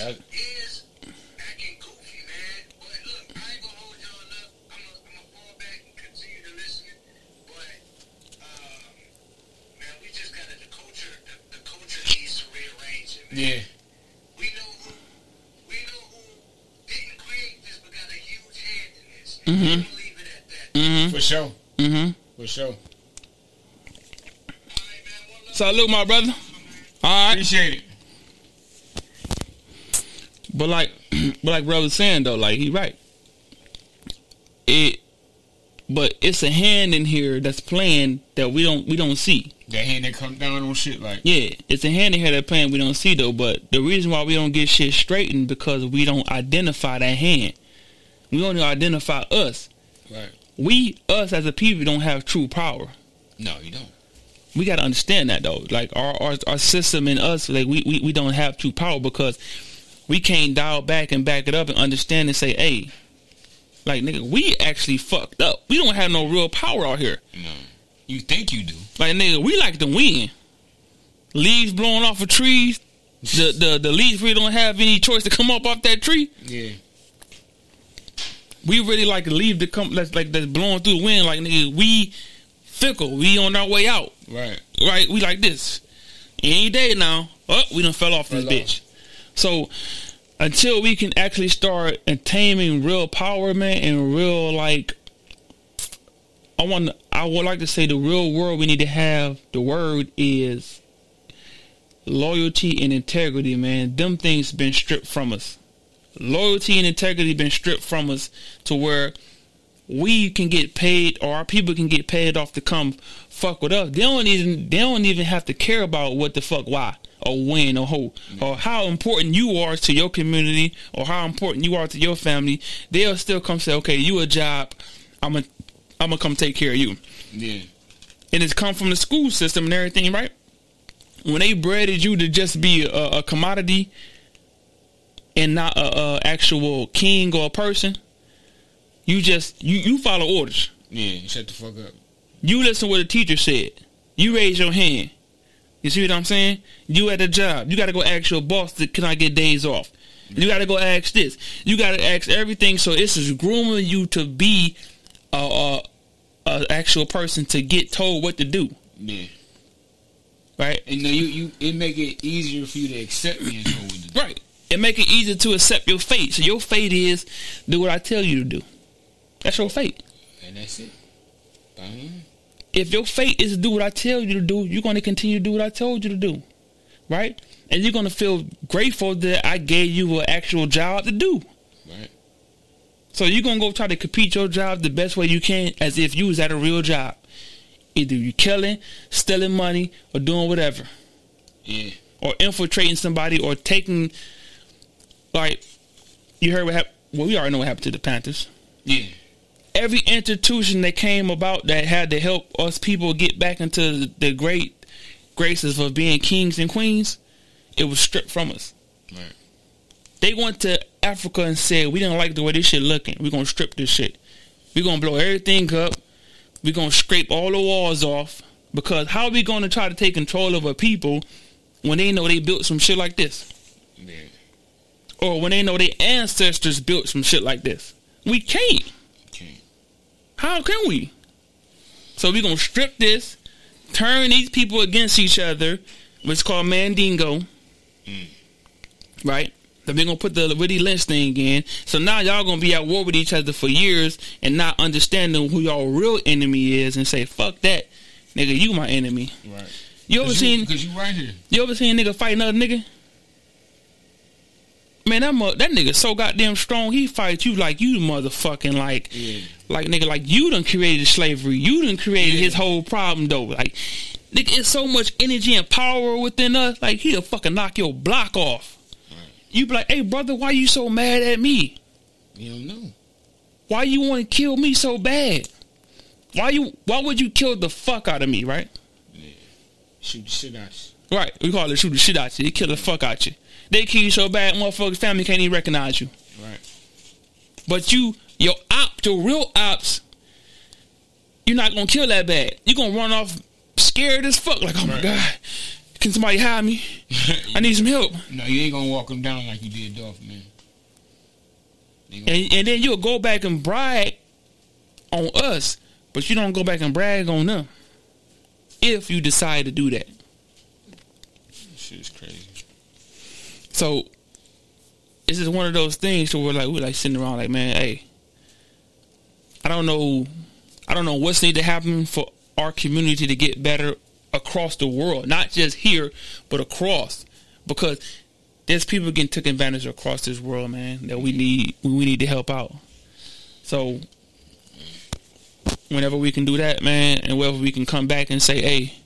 That, is acting goofy, man. But look, I ain't gonna hold y'all up. I'm gonna I'm fall back and continue to listen. But, um, man, we just gotta, the culture, the, the culture needs to rearrange it, man. yeah, We know who, we know who didn't create this but got a huge hand in this. Mhm. We're gonna leave it at that. Mm-hmm. for sure, Mm-hmm. for sure. All right, man. One love. Salute, my brother. All right. Appreciate it. But like, but like brother was saying though, like he right. It, but it's a hand in here that's playing that we don't we don't see. That hand that come down on shit like Yeah, it's a hand in here that playing we don't see though. But the reason why we don't get shit straightened because we don't identify that hand. We only identify us. right. We us as a people don't have true power. No, you don't. we got to understand that though. Like our, our our system and us, like we, we we don't have true power because we can't dial back and back it up and understand and say, hey, like nigga, we actually fucked up. We don't have no real power out here. No, you think you do. Like nigga, we like to win. Leaves blowing off of trees. The the the leaves really don't have any choice to come up off that tree. Yeah, We really like to leave the come that's like that's blowing through the wind. Like nigga, we fickle. We on our way out. right. right? We like this. Any day now, oh, we done fell off this off. bitch. So until we can actually start attaining real power, man, and real like, I want, I would like to say the real world we need to have. The word is loyalty and integrity, man. Them things been stripped from us. Loyalty and integrity been stripped from us to where we can get paid or our people can get paid off to come fuck with us. They don't even they don't even have to care about what the fuck why or when or who or how important you are to your community or how important you are to your family. They'll still come say, okay, you a job. I'm gonna I'm gonna come take care of you. Yeah, And it's come from the school system and everything, right? When they breded you to just be a, a commodity and not a, a actual king or a person, you just you you follow orders. yeah. Shut the fuck up. You listen to what the teacher said. You raise your hand. You see what I'm saying? You at a job. You got to go ask your boss, can I get days off? You got to go ask this. You got to ask everything. So it's just grooming you to be a, a, a actual person to get told what to do, Yeah, right? and you you you it make it easier for you to accept me and what to do. Right. It make it easier to accept your fate. So your fate is do what I tell you to do. That's your fate. and that's it. Bam. If your fate is to do what I tell you to do, you're going to continue to do what I told you to do, right? And you're going to feel grateful that I gave you an actual job to do. Right. So you're going to go try to compete your job the best way you can as if you was at a real job. Either you killing, stealing money, or doing whatever. Yeah. or infiltrating somebody or taking like you heard what happened. Well, we already know what happened to the Panthers. Yeah. Every institution that came about that had to help us people get back into the great graces of being kings and queens, it was stripped from us. Right. They went to Africa and said, "We didn't like the way this shit looking. We're gonna strip this shit. We're gonna blow everything up. We're gonna scrape all the walls off. Because how are we gonna try to take control of a people when they know they built some shit like this, Yeah. or when they know their ancestors built some shit like this? We can't. How can we? So we're gonna strip this, turn these people against each other, which is called Mandingo. Right? Then we're gonna put the Willie Lynch thing in. So now y'all gonna be at war with each other for years and not understanding who y'all real enemy is and say, fuck that. Nigga, you my enemy. Right. You ever Cause seen cause you right here. you ever seen a nigga fight another nigga? Man, that mo- that nigga so goddamn strong. He fights you like you motherfucking like, Yeah. like nigga, like you done created slavery. You done created Yeah. his whole problem though. Like, nigga, it's so much energy and power within us. Like he'll fucking knock your block off. You be like, hey brother, why you so mad at me? You don't know. Why you want to kill me so bad? Why you? Why would you kill the fuck out of me? Right? Yeah. Shoot the shit out you. Right. We call it shoot the shit out you. They kill the fuck out you. They kill you so bad, motherfuckers' family can't even recognize you. Right. But you, your op, your real ops, you're not gonna kill that bad. You're gonna run off scared as fuck. Like, oh my Right. god, can somebody hide me? I need some help. No, you ain't gonna walk them down like you did Dolph, man. And, and then you'll go back and brag on us, but you don't go back and brag on them. If you decide to do that. shit is crazy. So it's just one of those things where like we're like sitting around like, man, hey, I don't know I don't know what's need to happen for our community to get better across the world. Not just here, but across. Because there's people getting taken advantage of across this world, man, that we need we need to help out. So whenever we can do that, man, and whenever we can come back and say, hey,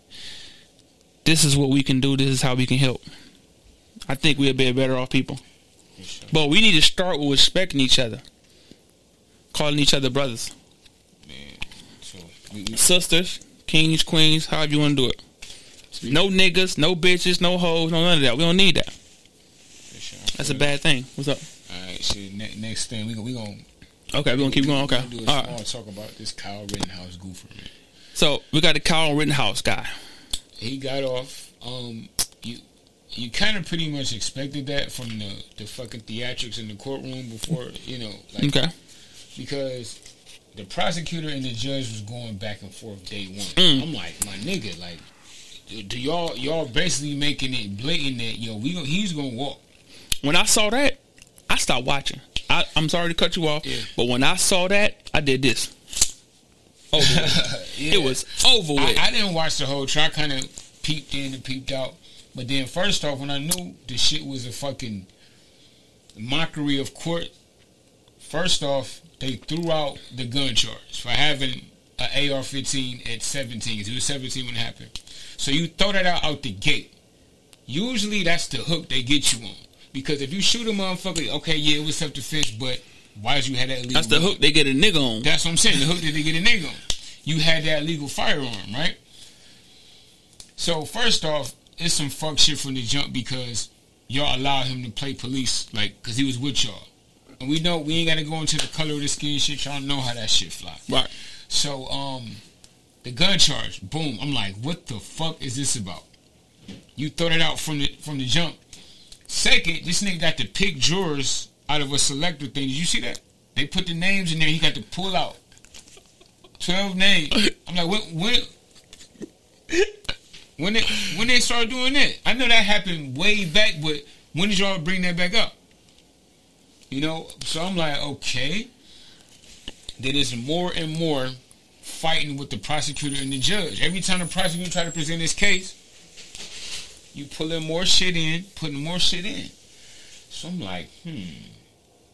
this is what we can do, this is how we can help. I think we'll be better off people. Sure. But we need to start with respecting each other, calling each other brothers, Man. So we, we, sisters, kings, queens, however you want to do it. No niggas, no bitches, no hoes, no none of that. We don't need that. sure. That's a bad thing. What's up? All right, shit. Ne- next thing we gonna we gonna Okay, we're gonna keep going. Okay, do all right. talk about this Kyle Rittenhouse goofer. Man. So we got the Kyle Rittenhouse guy. He got off. Um, you kind of pretty much expected that from the the fucking theatrics in the courtroom before you know like Okay, because the prosecutor and the judge was going back and forth day one. Mm. I'm like, my nigga, like, do, do y'all y'all basically making it blatant that yo we gon- he's gonna walk. when I saw that, I stopped watching. I, I'm sorry to cut you off, Yeah. but when I saw that, I did this. Over. Yeah. It was over with. I, I didn't watch the whole trial. I kind of peeped in and peeped out. But then first off, when I knew the shit was a fucking mockery of court, first off, they threw out the gun charge for having an AR-15 at 17. 'cause It was 17 when it happened. So you throw that out out the gate. Usually that's the hook they get you on. Because if you shoot a motherfucker, okay, yeah, it was self-defense, but why did you have that illegal That's the weapon? hook they get a nigga on. That's what I'm saying. The hook that they get a nigga on. You had that legal firearm, right? So first off, it's some fuck shit from the jump because y'all allowed him to play police, like, cause he was with y'all. And we know we ain't gotta go into the color of the skin shit. Y'all know how that shit fly. Right. So, um, the gun charge, boom. I'm like, what the fuck is this about? You throw it out from the from the jump. Second, this nigga got to pick jurors out of a selector thing. Did you see that? They put the names in there. He got to pull out twelve names. I'm like, what? when when they when they started doing that? I know that happened way back, but when did y'all bring that back up? You know, so I'm like, okay. There is more and more fighting with the prosecutor and the judge. Every time the prosecutor try to present his case, you pulling more shit in, putting more shit in. So I'm like, hmm,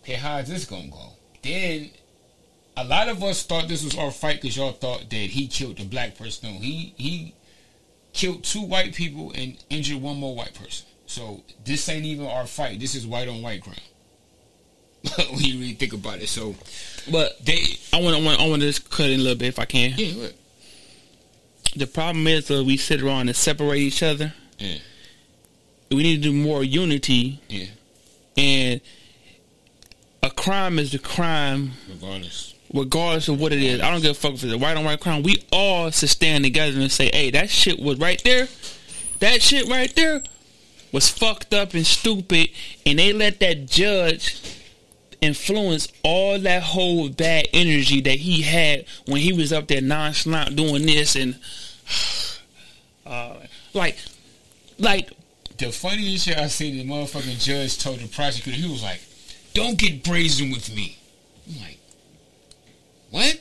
okay, how is this gonna go? Then a lot of us thought this was our fight because y'all thought that he killed the black person. He he killed two white people and injured one more white person. So this ain't even our fight. This is white on white crime. when you really think about it. So But they I want, I want, I want to just cut in a little bit if I can. yeah, what? The problem is uh, we sit around and separate each other. Yeah. We need to do more unity, Yeah. and a crime is a crime Regardless. Regardless of what it is. I don't give a fuck if it's a white on white crime. We all should stand together and say, "Hey, that shit was right there. That shit right there was fucked up and stupid." And they let that judge influence all that whole bad energy that he had when he was up there nonchalant doing this and uh, like, like The funniest shit I seen, the motherfucking judge told the prosecutor, he was like, "Don't get brazen with me." I'm like, "What?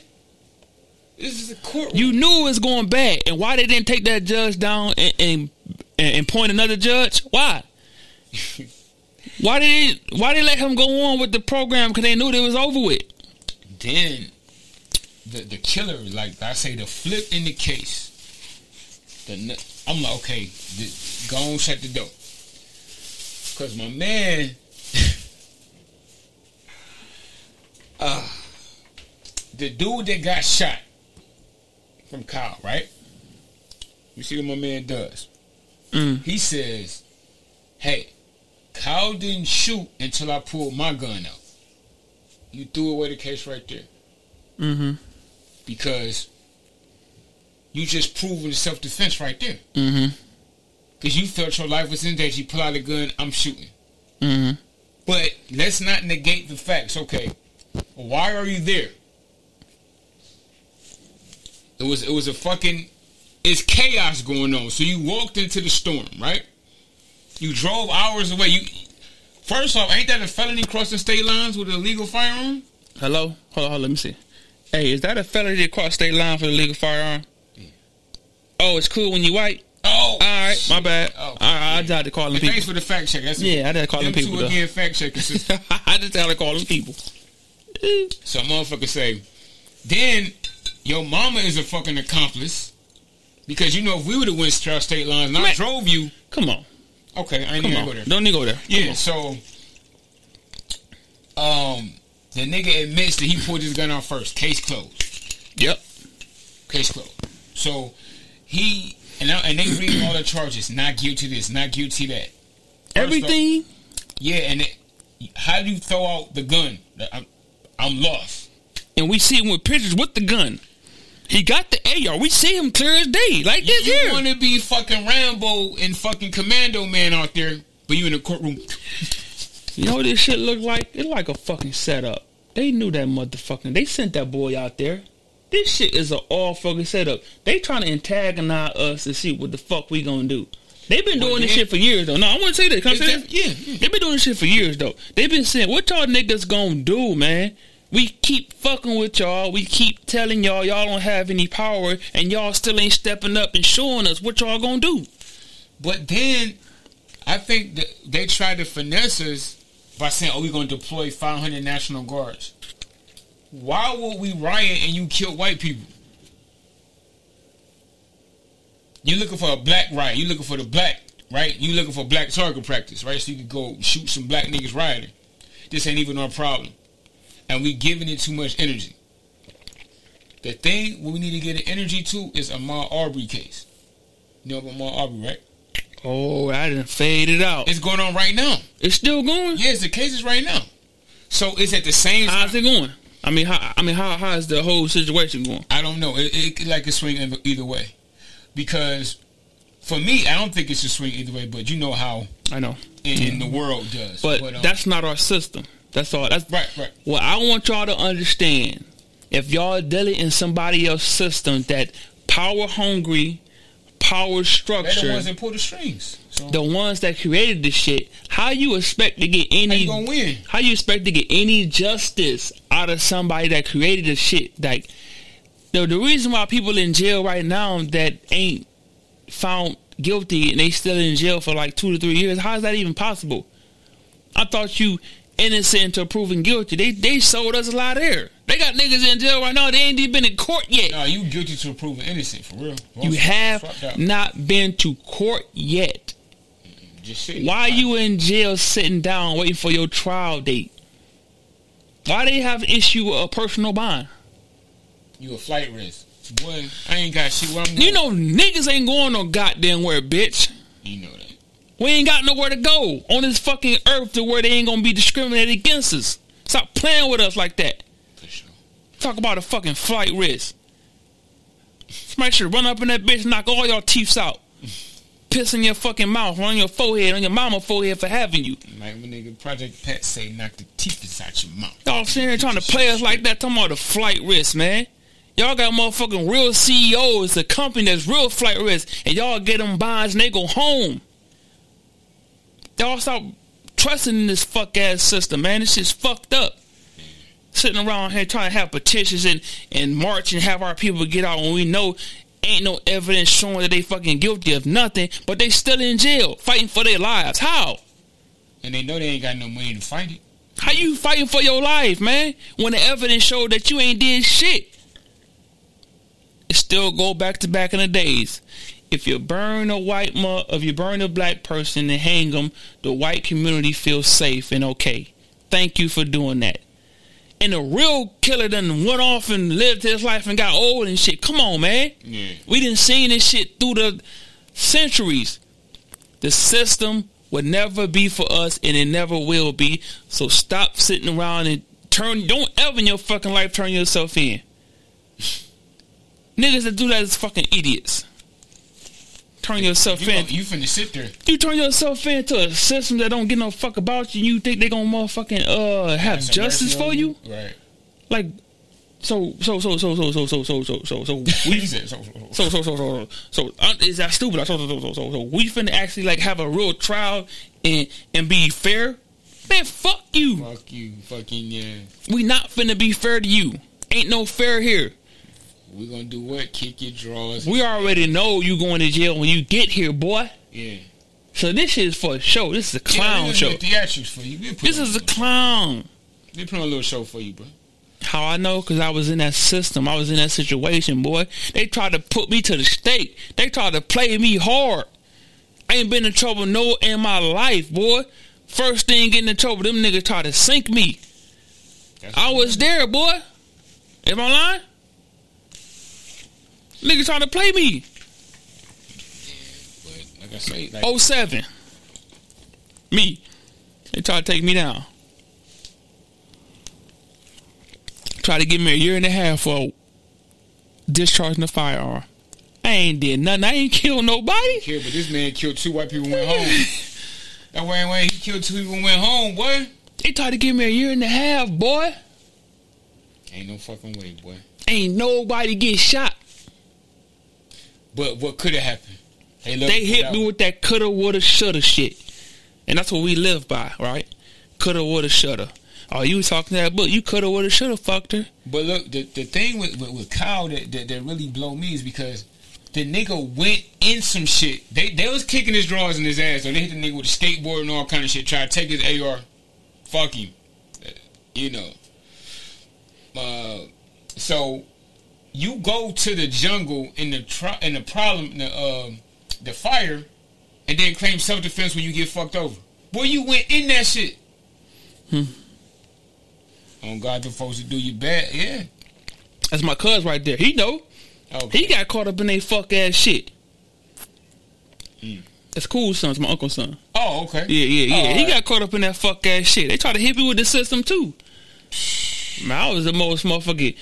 This is a courtroom." You knew it was going bad, and why they didn't take that judge down and and, and point another judge? Why? why did they, why they let him go on with the program? Because they knew it was over with. then the the killer, like I say, the flip in the case. The I'm like, okay, the, go on, shut the door, cause my man, uh, the dude that got shot from Kyle, right? You see what my man does? Mm. He says, "Hey, Kyle didn't shoot until I pulled my gun out. You threw away the case right there." Mm-hmm. because you just proven self defense right there. Mm-hmm. Because you felt your life was in danger. You pull out a gun, I'm shooting. Mm-hmm. But let's not negate the facts. Okay, why are you there? It was it was a fucking it's chaos going on. So you walked into the storm, right? You drove hours away. You first off, ain't that a felony crossing state lines with a legal firearm? Hello, hold on, hold on, let me see. Hey, is that a felony to cross state line for the legal firearm? Yeah. Oh, it's cool when you white. Oh, All right, my bad. Oh, All right, I tried to call them people. thanks for the fact check. That's Yeah, I did call them them people. two though. again fact checkers. I just had to call them people. So a motherfucker say, then your mama is a fucking accomplice. Because you know if we would have went Star State Lines and I Man. drove you, Come on, okay, I ain't come even on. go there. Don't need to go there. Come Yeah, on. so um the nigga admits that he pulled his gun out first. Case closed. Yep. Case closed. So he and I, and they read all the charges. Not guilty this, not guilty that. First off- Everything. yeah, and it, how do you throw out the gun? I'm, I'm lost. and we see him with pictures with the gun. He got the AR. We see him clear as day, like this You here. want to be fucking Rambo and fucking Commando Man out there, but you in the courtroom. You know what this shit look like? It like a fucking setup. They knew that motherfucking. They sent that boy out there. This shit is a all fucking setup. They trying to antagonize us to see what the fuck we gonna do. They've been Well, doing this shit for years though. No, I want to say that. Can I say that? yeah, yeah. They've been doing this shit for years though. They've been saying, "What y'all niggas gonna do, man?" We keep fucking with y'all. We keep telling y'all y'all don't have any power, and y'all still ain't stepping up and showing us what y'all gonna do. But then, I think that they tried to finesse us by saying, "Oh, we're to deploy 500 National Guards." Why would we riot and you kill white people? You're looking for a black riot? You're looking for the black right? You're looking for black target practice, right? So you could go shoot some black niggas rioting. This ain't even our problem, and we giving it too much energy. The thing we need to get energy to is Ahmaud Arbery case. You know about Ahmaud Arbery, right? Oh, I didn't fade it out. It's going on right now. It's still going. Yes, the case is right now. So it's at the same How's time. it going? I mean, how? I mean, how? How is the whole situation going? I don't know. It, it could like a swing either- way, because for me, I don't think it's a swing either way. But you know how I know, in, in the world does. but um, that's not our system. That's all. That's right, right. Well, I want y'all to understand if y'all dealing in somebody else's system that power hungry, power They're structure, the ones that pull the strings. So the ones that created this shit, how you expect to get how any you gonna win? how you expect to get any justice out of somebody that created this shit? Like the the reason why people in jail right now that ain't found guilty and they still in jail for like two to three years, how is that even possible? I thought you innocent until proven guilty. They they sold us a lot of air. They got niggas in jail right now. They ain't even been in court yet. No, you guilty to proven innocent for real. You have not been to court yet. Just sit. Why you in jail sitting down waiting for your trial date? Why they have issue with a personal bond? You a flight risk. Boy, I ain't got shit. What I'm You know niggas ain't going no goddamn where, bitch. You know that. We ain't got nowhere to go on this fucking earth to where they ain't gonna be discriminated against us. Stop playing with us like that. For sure. Talk about a fucking flight risk. Somebody should run up in that bitch, knock all your teeth out. Piss in your fucking mouth, on your forehead, on your mama forehead for having you. Like when nigga Project Pat say, knock the teeth inside your mouth. Y'all sitting here trying to play us like that, talking about the flight risk, man. Y'all got motherfucking real CEOs, the company that's real flight risk, and y'all get them bonds and they go home. Y'all stop trusting in this fuck ass system, man. This shit's fucked up. Sitting around here trying to have petitions and, and march and have our people get out when we know ain't no evidence showing that they fucking guilty of nothing, but they still in jail fighting for their lives. How? And they know they ain't got no money to fight it. How you fighting for your life, man? When the evidence showed that you ain't did shit. It still go back to back in the days. If you burn a white mo- if you burn a black person and hang them, the white community feels safe and okay. Thank you for doing that. And the real killer done went off and lived his life and got old and shit. Come on, man. Yeah. We didn't see this shit through the centuries. The system would never be for us and it never will be. So stop sitting around and turn don't ever in your fucking life turn yourself in. Niggas that do that is fucking idiots. Turn yourself You, in. you finna sit there. You turn yourself into a system that don't give no fuck about you. and You think they gonna motherfucking uh have Some justice for you? Right. Like, so so so so so so so so so so so we so, so, so. so so so uh, is that stupid? So so so so so we finna actually like have a real trial and and be fair. Man, fuck you. Fuck you, fucking yeah. We not finna be fair to you. Ain't no fair here. We gonna do what? Kick your drawers. We already know you going to jail when you get here, boy. yeah. So this is for a show. This is a clown yeah, show. Theatrics for you. We'll This is a clown. They put on a little show for you, bro. How I know? Because I was in that system. I was in that situation, boy. They tried to put me to the stake. They tried to play me hard. I ain't been in trouble no in my life, boy. First thing getting in trouble, them niggas tried to sink me. That's I was there, boy. Am I lying? Niggas trying to play me. But like I say, like 07. Me. They try to take me down. Try to give me a year and a half for discharging the firearm. I ain't did nothing. I ain't killed nobody. killed, but this man killed two white people. Went home. that way, way he killed two people. and Went home, boy. They tried to give me a year and a half, boy. Ain't no fucking way, boy. Ain't nobody get shot. But what could have happened? They, They hit me with that coulda, woulda, shoulda shit. And that's what we live by, right? Coulda, woulda, shoulda. Oh, you was talking that book. You coulda, woulda, shoulda fucked her. But look, the, the thing with, with, with Kyle that, that, that really blow me is because the nigga went in some shit. They they was kicking his drawers in his ass, or they hit the nigga with a skateboard and all kind of shit. Try to take his AR. Fuck him. You know. Uh, so you go to the jungle in the tr- in the problem the um the fire, and then claim self defense when you get fucked over. Boy, you went in that shit. Hmm. On God, the folks that do you bad, yeah. That's my cuz right there. He know. Okay. He got caught up in they fuck ass shit. Mm. That's cool, son. It's my uncle's son. Oh, okay. Yeah, yeah, yeah. Oh, he alright. got caught up in that fuck ass shit. They tried to hit me with the system too. Man, I was the most motherfucking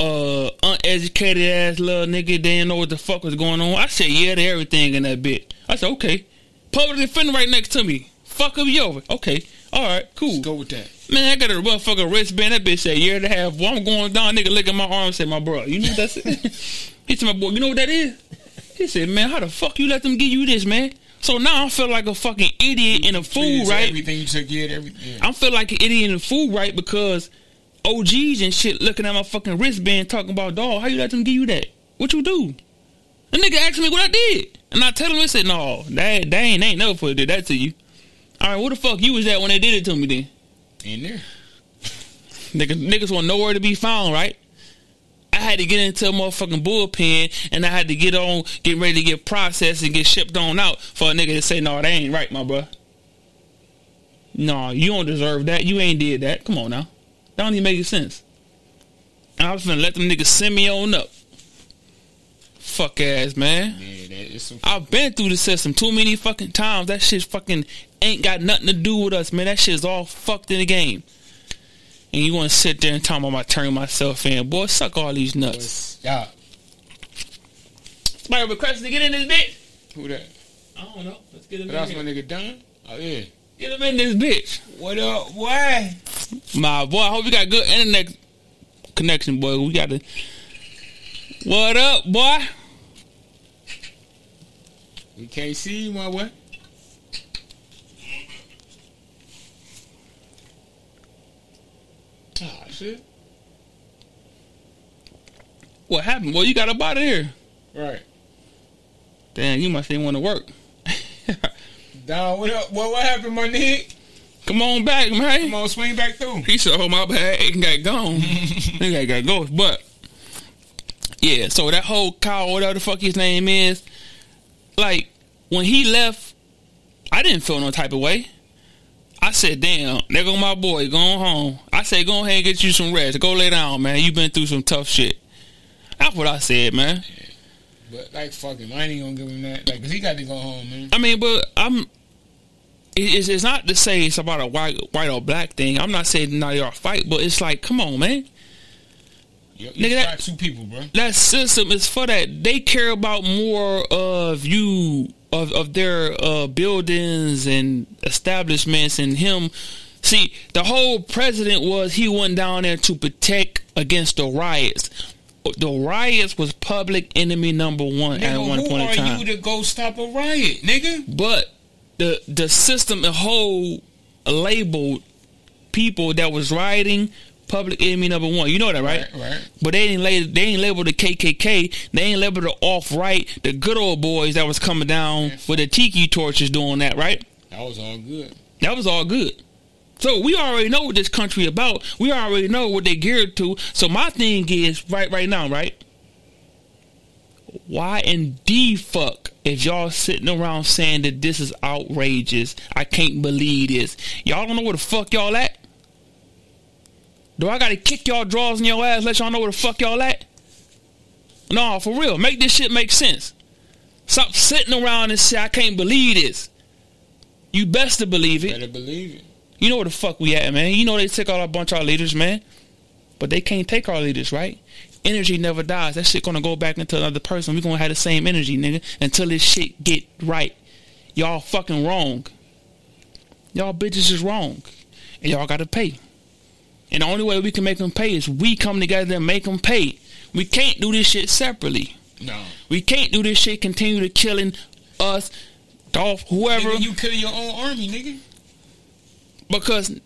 uh, uneducated ass little nigga. They didn't know what the fuck was going on. I said yeah to everything in that bit. I said okay. Public defender right next to me. Fuck him you over. Okay. All right. Cool. Let's go with that. Man, I got a motherfucking wristband. That bitch said year and a half. Well, I'm going down. Nigga licking my arm. Said my bro. You know what that's? he said my boy. You know what that is? He said, man, how the fuck you let them give you this, man? So now I feel like a fucking idiot and a fool, right? Everything you took, yeah, everything. Yeah. I feel like an idiot and a fool, right? Because OGs and shit looking at my fucking wristband talking about, dog, how you let them give you that? What you do? The nigga asked me what I did. And I tell him, I said, no, that, that ain't, ain't never put did that to you. All right, what the fuck you was at when they did it to me then? In there. Niggas, niggas want nowhere to be found, right? I had to get into a motherfucking bullpen and I had to get on, get ready to get processed and get shipped on out for a nigga to say, no, that ain't right, my bro. No, you don't deserve that. You ain't did that. Come on now. That don't even make sense. And I was gonna let them niggas send me on up. Fuck ass, man. Yeah, is. I've been through the system too many fucking times. That shit fucking ain't got nothing to do with us, man. That shit's all fucked in the game. And you want to sit there and talk about my turn myself in. Boy, suck all these nuts. Yeah. Somebody requesting to get in this bitch? Who that? I don't know. Let's get him But in that's my nigga Don. Oh yeah. Get him in this bitch. What up? Why? My boy, I hope you got good internet connection, boy. We got to. What up, boy? We can't see you, my boy. Ah, shit. What happened? Well, you got out of here. Right. Damn, you must didn't want to work. Don, what up? What, what happened, my nigga? Come on back, man. Come on, swing back through. He said, "Oh my bad, it got gone. it got go." But yeah, so that whole Kyle, whatever the fuck his name is, like when he left, I didn't feel no type of way. I said, "Damn, there go my boy going home." I said, "Go ahead and get you some rest. Go lay down, man. You been through some tough shit." That's what I said, man. But like, fuck him. I ain't even gonna give him that. Like, cause he got to go home, man. I mean, but I'm. It- It's, it's not to say it's about a white, white or black thing. I'm not saying not y'all fight, but it's like, come on, man. Nigga, that- two people, bro. that system is for that. They care about more of you of of their uh, buildings and establishments and him. See, the whole president was he went down there to protect against the riots. The riots was public enemy number one at Nigga, one who point in are you to go stop a riot, nigga? But the the system, the whole labeled people that was rioting public enemy number one. You know that, right? Right, right. But they didn't label they ain't label the KKK. They ain't label the alt-right, the good old boys that was coming down with the tiki torches doing that, right? That was all good. That was all good. So we already know what this country about. We already know what they geared to. So my thing is right right now, right? Why in the fuck is y'all sitting around saying that this is outrageous? I can't believe this. Y'all don't know where the fuck y'all at? Do I gotta kick y'all drawers in your ass, let y'all know where the fuck y'all at? No, for real. Make this shit make sense. Stop sitting around and say, I can't believe this. You best to believe it. Better believe it. You know where the fuck we at, man. You know they took out a bunch of our leaders, man. But they can't take our leaders, right? Energy never dies. That shit gonna go back into another person. We gonna have the same energy, nigga, until this shit get right. Y'all fucking wrong. Y'all bitches is wrong. And y'all gotta pay. And the only way we can make them pay is we come together and make them pay. We can't do this shit separately. No. We can't do this shit continue to killing us, Dolph, whoever. Nigga, you kill your own army, nigga. Because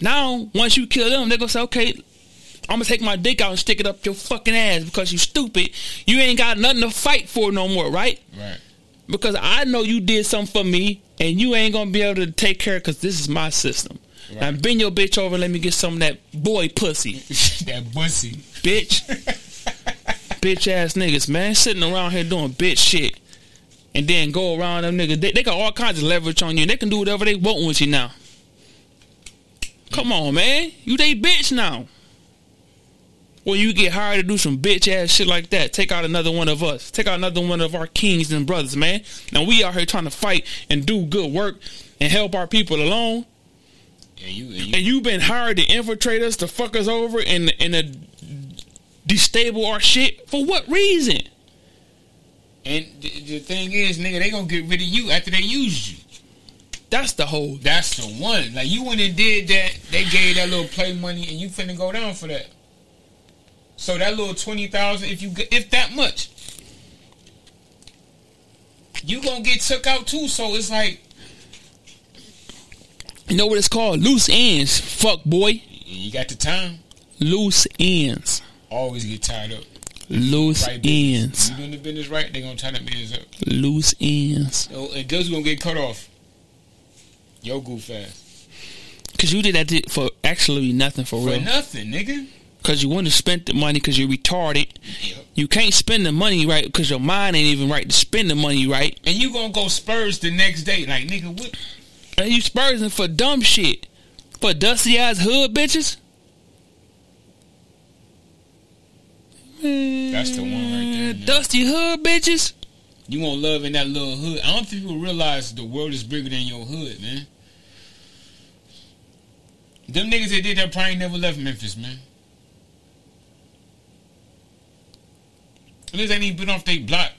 now, once you kill them, they're gonna say, okay, I'm gonna take my dick out and stick it up your fucking ass because you stupid. You ain't got nothing to fight for no more, right? Right. Because I know you did something for me and you ain't gonna be able to take care because this is my system. Now Right. bend your bitch over and let me get some of that boy pussy, that pussy, bitch. bitch ass niggas, man. Sitting around here doing bitch shit. And then go around them niggas. They, they got all kinds of leverage on you. They can do whatever they want with you now. Come on, man. You they bitch now. When you get hired to do some bitch ass shit like that, take out another one of us. Take out another one of our kings and brothers, man. Now we out here trying to fight and do good work and help our people along. Yeah, you, and you And you've been hired to infiltrate us, to fuck us over, and and to destable our shit for what reason? And the, the thing is, nigga, they gonna get rid of you after they used you. That's the whole. That's the one. Like you went and did that. They gave that little play money, and you finna go down for that. So that little twenty thousand, if you get, if that much, you gonna get took out too. So it's like You know what it's called? Loose ends. Fuck boy. you got the time. Loose ends. Always get tied up. Loose Right ends. You doing the business right, they gonna tie that business up. Loose ends. Oh, and guess who's gonna get cut off? Yo goof ass. Cause you did that for actually nothing for For real. nothing, nigga. Cause you wouldn't have spent the money because you're retarded. You can't spend the money right because your mind ain't even right to spend the money right. And you gonna go Spurs the next day. Like, nigga, what? And you spursing for dumb shit. For dusty ass hood bitches. That's the one right there, man. Dusty hood bitches. You want love in that little hood. I don't think people realize the world is bigger than your hood, man. Them niggas that did that probably never left Memphis, man. Niggas ain't even been off their block.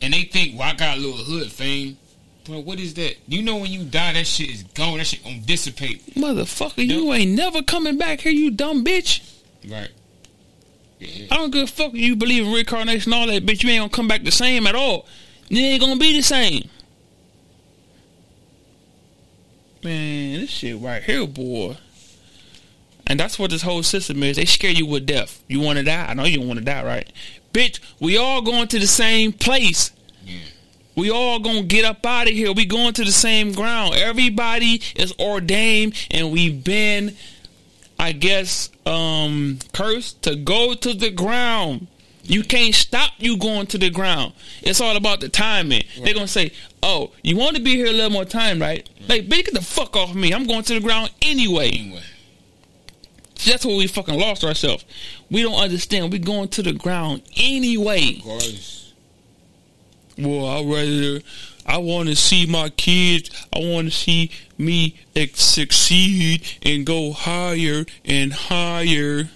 And they think, well, I got a little hood fame. Bro, what is that? You know when you die, that shit is gone. That shit gonna dissipate. Motherfucker, you ain't never coming back here, you dumb bitch. Right. Yeah. I don't give a fuck if you believe in reincarnation, all that, bitch. You ain't gonna come back the same at all. You ain't gonna be the same. Man, this shit right here, boy. And that's what this whole system is. They scare you with death. You want to die? I know you don't want to die, right? Bitch, we all going to the same place. Yeah. We all gonna get up out of here. We going to the same ground. Everybody is ordained, and we've been, I guess, um, cursed to go to the ground. You can't stop you going to the ground. It's all about the timing. They're gonna say, "Oh, you want to be here a little more time, right?" Like, bitch, get the fuck off me. I'm going to the ground anyway. Anyway. That's where we fucking lost ourselves. We don't understand. We going to the ground anyway. Well, I rather I want to see my kids. I want to see me ex- succeed and go higher and higher.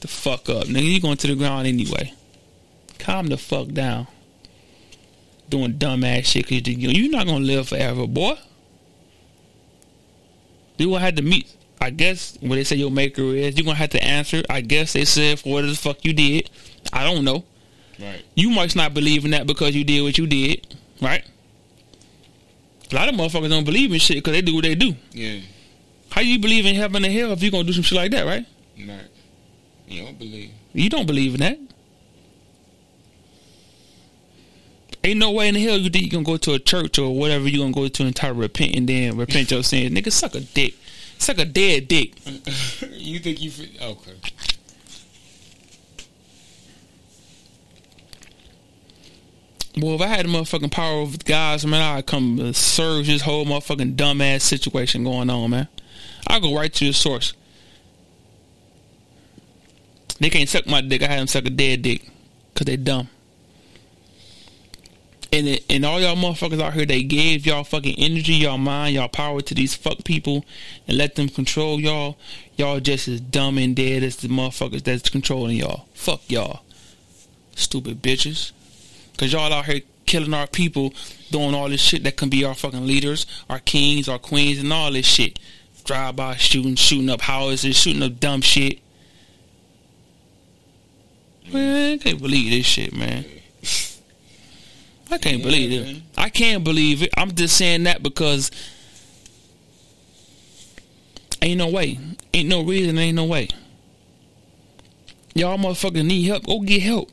The fuck up, nigga. You going to the ground anyway. Calm the fuck down. Doing dumbass shit because you, you're not gonna live forever, boy. You gonna have to meet. I guess what they say your maker is. you're gonna have to answer. I guess they said for what the fuck you did. I don't know Right. you might not believe in that because you did what you did, right? A lot of motherfuckers don't believe in shit because they do what they do. Yeah. How you believe in heaven and hell if you gonna do some shit like that, right? Right. You don't believe. You don't believe in that. Ain't no way in the hell you think you gonna go to a church or whatever you gonna go to and try to repent and then repent your sins. Nigga, suck a dick. Suck a dead dick. you think you fit? Okay. Well, if I had the motherfucking power of guys, man, I'd come to serve this whole motherfucking dumbass situation going on, man. I'll go right to the source. They can't suck my dick. I had them suck a dead dick because they dumb. And and all y'all motherfuckers out here, they gave y'all fucking energy, y'all mind, y'all power to these fuck people and let them control y'all. Y'all just as dumb and dead as the motherfuckers that's controlling y'all. Fuck y'all. Stupid bitches. Cause y'all out here killing our people, doing all this shit that can be our fucking leaders, our kings, our queens, and all this shit. Drive by shooting, shooting up houses, shooting up dumb shit. Man, I can't believe this shit, man. I can't Yeah, believe it. man. I can't believe it. I'm just saying that because ain't no way. Ain't no reason, ain't no way. Y'all motherfuckers need help. Go get help.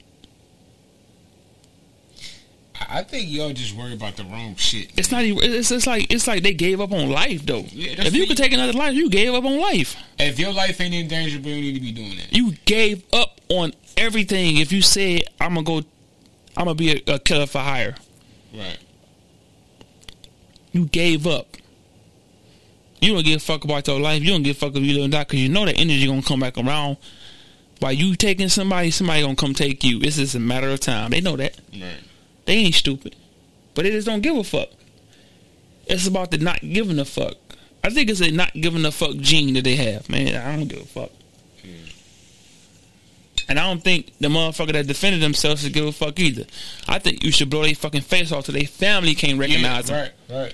I think y'all just worry about the wrong shit. It's not even. It's just like it's like they gave up on life though. Yeah, if you could take another life, you gave up on life. If your life ain't in danger, you need to be doing that. You gave up on everything. If you said I'm gonna go, I'm gonna be a, a killer for hire. Right. You gave up. You don't give a fuck about your life. You don't give a fuck if you live and die because you know that energy gonna come back around. By you taking somebody, somebody gonna come take you. It's just a matter of time. They know that. Right. They ain't stupid, but they just don't give a fuck. It's about the not giving a fuck. I think it's a not giving a fuck gene that they have, man. I don't give a fuck. And I don't think the motherfucker that defended themselves should give a fuck either. I think you should blow their fucking face off so their family can't recognize them. Right. Right.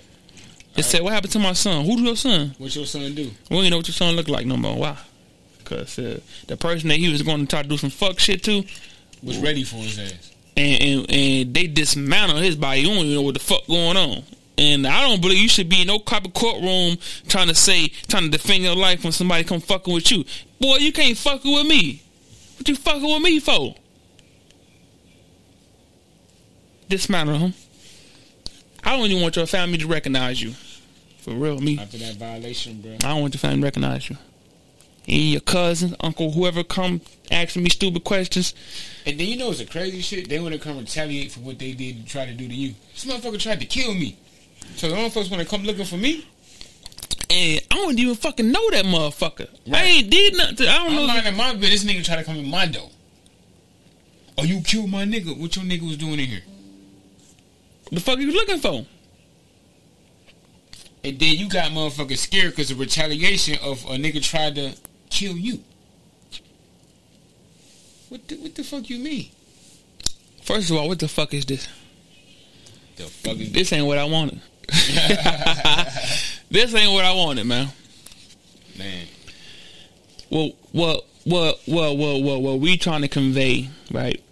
They say, "What happened to my son? Who's your son? What your son do? We don't know what your son look like no more. Why? Because uh, the person that he was going to try to do some fuck shit to, Was ready for his ass. and, and and they dismantle his body. You don't even know what the fuck going on. And I don't believe you should be in no of courtroom trying to say, trying to defend your life when somebody come fucking with you. Boy, you can't fucking with me. What you fucking with me for? Dismantle him. I don't even want your family to recognize you. For real, me. After that violation, bro. I don't want your family to recognize you. And your cousin, uncle, whoever come asking me stupid questions. And then you know it's a crazy shit. They want to come retaliate for what they did to try to do to you. This motherfucker tried to kill me. So the motherfuckers want to come looking for me. And I don't even fucking know that motherfucker. I ain't did nothing. to- I don't I'm know. minding my business. This nigga try to come in my door. Oh, you killed my nigga. What your nigga was doing in here? the fuck are you looking for. And then you got motherfuckers scared because of retaliation of a nigga tried to kill you. What the, what the fuck you mean? First of all, what the fuck is this? The fuck is This ain't what I wanted. this ain't what I wanted, man. Man. Well, what, what, what, what, what, what we trying to convey, right?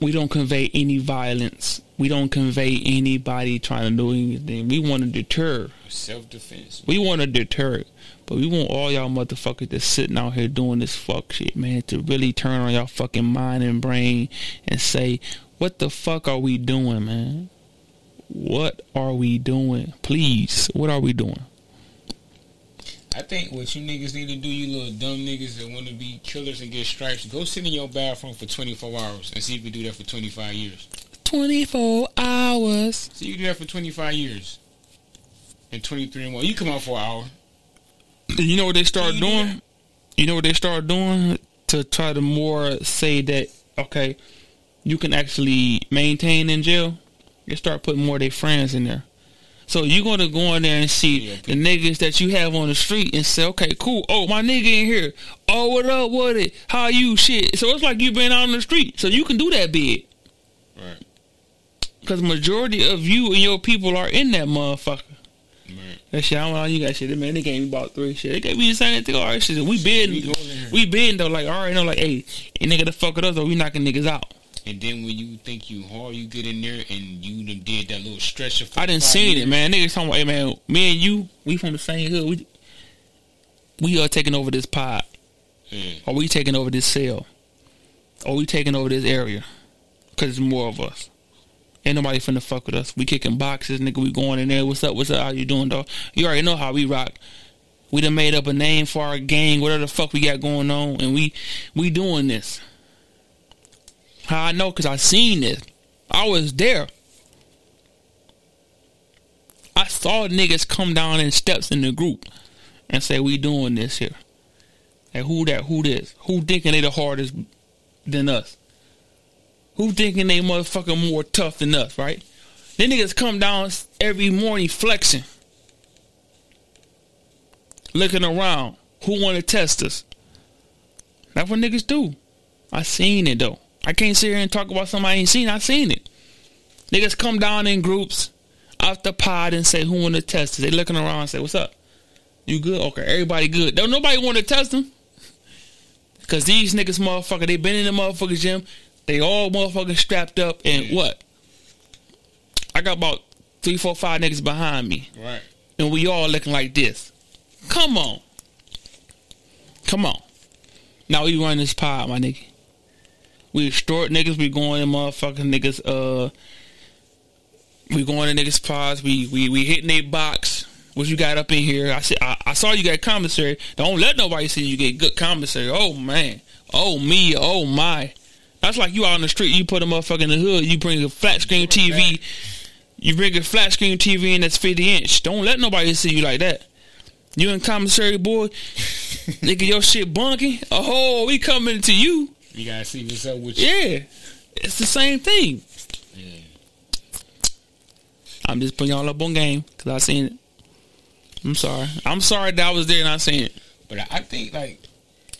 We don't convey any violence. We don't convey anybody trying to do anything. We want to deter. Self defense. We want to deter. But we want all y'all motherfuckers that's sitting out here doing this fuck shit, man, to really turn on y'all fucking mind and brain and say, what the fuck are we doing, man? What are we doing? Please, what are we doing? I think what you niggas need to do, you little dumb niggas that want to be killers and get stripes, go sit in your bathroom for 24 hours and see if you do that for 25 years. 24 hours. See, you do that for 25 years. And 23 and more. You come out for an hour. You know what they start You doing? You know what they start doing to try to more say that okay, you can actually maintain in jail. They start putting more of their friends in there. So you're gonna go in there and see Yeah, the niggas that you have on the street and say, okay, cool. Oh, my nigga in here. Oh, what up? What it? How you? Shit. So it's like you been out on the street. So you can do that big Right. because majority of you and your people are in that motherfucker. Right. That shit, I don't know how you got shit. Man, they gave me about three shit. They gave me the same thing. All right, shit. We been, going we been though. Like, all right, no, like, hey, nigga the fuck with us, or we knocking niggas out. And then when you think you hard, you get in there and you done did that little stretch of. I didn't see it, man. Niggas talking about, hey, man, me and you, we from the same hood. We, we are taking over this pod, Yeah. or we taking over this cell, or we taking over this area, cause it's more of us. Ain't nobody finna fuck with us. We kicking boxes, nigga. We going in there. What's up? What's up? How you doing, dog? You already know how we rock. We done made up a name for our gang, whatever the fuck we got going on, and we we doing this. How I know? Cause I seen this. I was there. I saw niggas come down in steps in the group and say we doing this here. And who that? Who this? Who thinking they the hardest than us? Who thinking they motherfucking more tough than us? Right? Then niggas come down every morning flexing, looking around. Who want to test us? That's what niggas do. I seen it though. I can't sit here and talk about something I ain't seen. I seen it. Niggas come down in groups off the pod and say who want to test. They looking around and say, "What's up? You good? Okay, everybody good. Don't nobody want to test them because these niggas, motherfucker, they been in the motherfucking gym. They all motherfucking strapped up and what? I got about three, four, five niggas behind me, Right. and we all looking like this. Come on, come on. Now we run this pod, my nigga. We extort niggas. We going in motherfucking niggas. Uh, we going in niggas pods. We we we hitting a box. What you got up in here? I said I, I saw you got commissary. Don't let nobody see you get good commissary. Oh man. Oh me. Oh my. That's like you out on the street. You put a motherfucker in the hood. You bring a flat screen TV. You bring a flat screen TV in that's fifty inch. Don't let nobody see you like that. You in commissary, boy. Nigga, your shit bunking. Oh, we coming to you. You gotta see what's up with you. Yeah, it's the same thing. Yeah. I'm just putting y'all up on game because I seen it. I'm sorry. I'm sorry that I was there and I seen it. But I think like,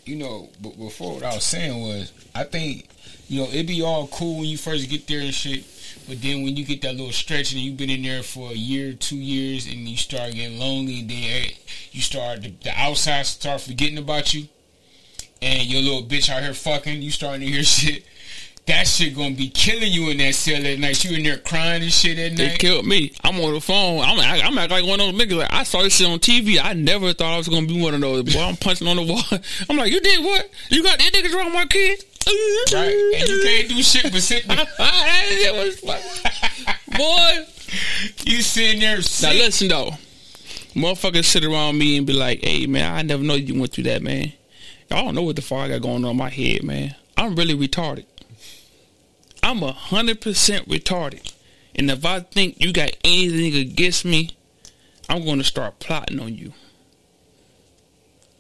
you know, b- before what I was saying was, I think, you know, it'd be all cool when you first get there and shit. But then when you get that little stretch and you've been in there for a year, two years, and you start getting lonely, and then you start the, the outside start forgetting about you, and your little bitch out here fucking, you starting to hear shit. That shit gonna be killing you in that cell at night. You in there crying and shit at They night. killed me. I'm on the phone. I'm act- I'm acting like one of those niggas. Like I saw this shit on TV. I never thought I was gonna be one of those. Boy, I'm punching on the wall. I'm like, you did what? You got that niggas around my kid? Right? And you can't do shit but sit there. that shit was fun. Boy. You sitting there Now listen though. Motherfuckers sit around me and be like, "Hey man, I never know you went through that, man. Y'all don't know what the fuck I got going on in my head, man. I'm really retarded. I'm a hundred percent retarded. And if I think you got anything against me, I'm going to start plotting on you.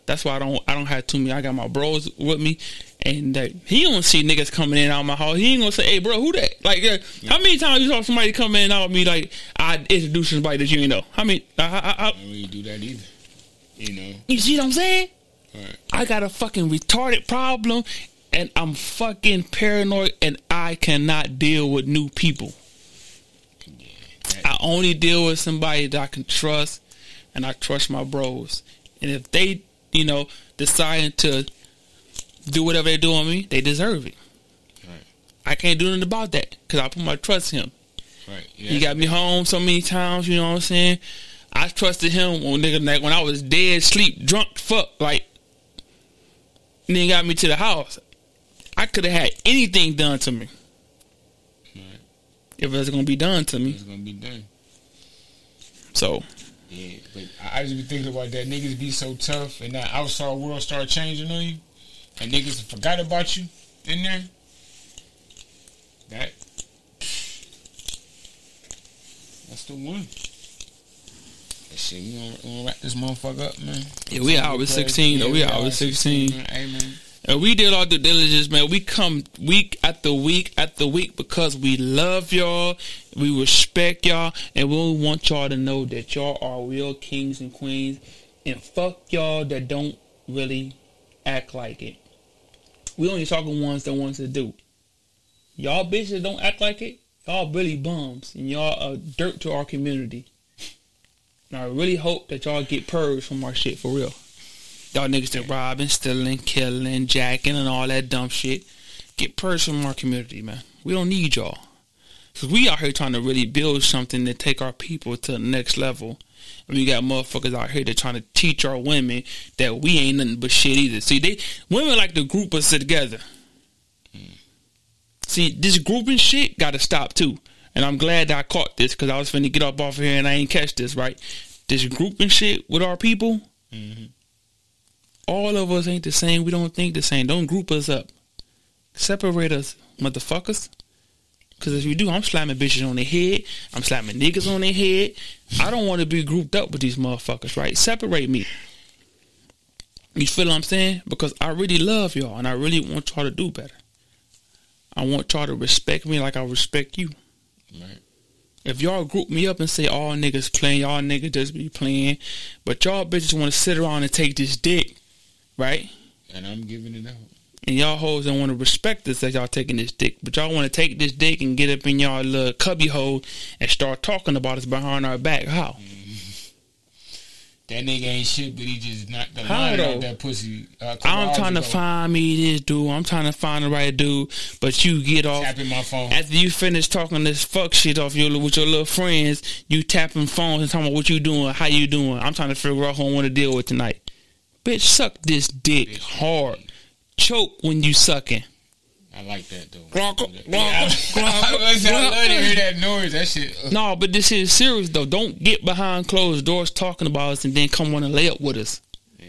That's why I don't I don't have too many. I got my bros with me, and like, he don't see niggas coming in out of my house. He ain't gonna say, "Hey, bro, who that?" Like, uh, how many times you saw somebody come in out of me like I introduce somebody that you ain't know? How many? I, I, I, I don't really do that either. You know. you see what I'm saying? Right. I got a fucking retarded problem, and I'm fucking paranoid, and I cannot deal with new people. I only deal with somebody that I can trust, and I trust my bros. And if they, you know, decide to do whatever they do on me, they deserve it. Right. I can't do nothing about that because I put my trust in him. Right. He got me home so many times. You know what I'm saying? I trusted him when nigga like when I was dead, sleep, drunk, fuck, like. And then got me to the house. I could have had anything done to me Right. if it was gonna be done to me. It's gonna be done. So Yeah, but I, I just be thinking about that. Niggas be so tough, and that outside world start changing on you, and niggas forgot about you in there. That that's the one. Shit, we gonna, gonna wrap this motherfucker up, man. yeah, we with 16 though. We out with 16. man. Hey, man. And we did our due diligence, man. We come week after week after week because we love y'all, we respect y'all, and we want y'all to know that y'all are real kings and queens. And fuck y'all that don't really act like it. We only talking ones that wants to do. Y'all bitches don't act like it. Y'all really bums, and y'all are dirt to our community. And I really hope that y'all get purged from our shit for real. Y'all niggas that robbing, stealing, killing, jacking, and all that dumb shit. Get purged from our community, man. We don't need y'all. Cause we out here trying to really build something to take our people to the next level. And we got motherfuckers out here that trying to teach our women that we ain't nothing but shit either. See, they women like to group us together. Hmm. See, this grouping shit got to stop too. And I'm glad that I caught this because I was finna get up off of here and I ain't catch this right. This grouping shit with our people, Mhm. all of us ain't the same. We don't think the same. Don't group us up. Separate us, motherfuckers. Because if you do, I'm slamming bitches on their head. I'm slamming niggas on their head. I don't want to be grouped up with these motherfuckers, right? Separate me. You feel what I'm saying? Because I really love y'all and I really want y'all to do better. I want y'all to respect me like I respect you. Right. If y'all group me up and say all niggas playing, y'all niggas just be playing, but y'all bitches want to sit around and take this dick, right? And I'm giving it out. And y'all hoes don't want to respect this that y'all taking this dick, but y'all want to take this dick and get up in y'all little cubby hole and start talking about us behind our back. How? Mm-hmm. That nigga ain't shit, but he just knocked the line out that pussy. Uh, I'm trying to ago. find me this dude. I'm trying to find the right dude, but you get off. tapping my phone. After you finish talking this fuck shit off your with your little friends, you tapping phones and talking about what you doing, how you doing. I'm trying to figure out who I want to deal with tonight. Bitch, suck this dick hard. Choke when you sucking. I like that though. Glonk, Yeah, glonk, I, glonk, I, love to glonk. hear that noise. That shit. uh, No, but this is serious though. Don't get behind closed doors talking about us and then come want to lay up with us. Yeah.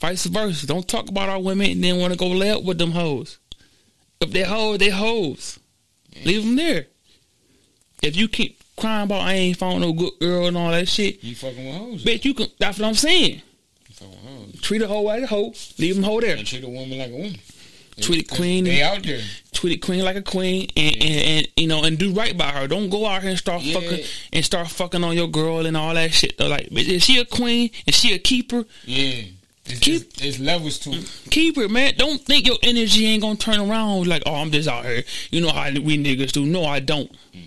Vice versa. Don't talk about our women and then want to go lay up with them hoes. If they hoes, they hoes. Leave them there. If you keep crying about I ain't found no good girl and all that shit, You fucking with hoes. bitch, you can. That's what I'm saying. You fucking with hoes. Treat a hoe like a hoe. Leave them hoe there. And treat a woman like a woman. Treat a queen. They out there. Treat a queen like a queen, and, and, and you know, and do right by her. Don't go out here and start Yeah. fucking and start fucking on your girl and all that shit. Though, like, is she a queen? Is she a keeper? Yeah. It's, Keep- it's, it's levels to it. Keep it, man. Don't think your energy ain't gonna turn around like, oh, I'm just out here. You know how we niggas do. No, I don't. Mm,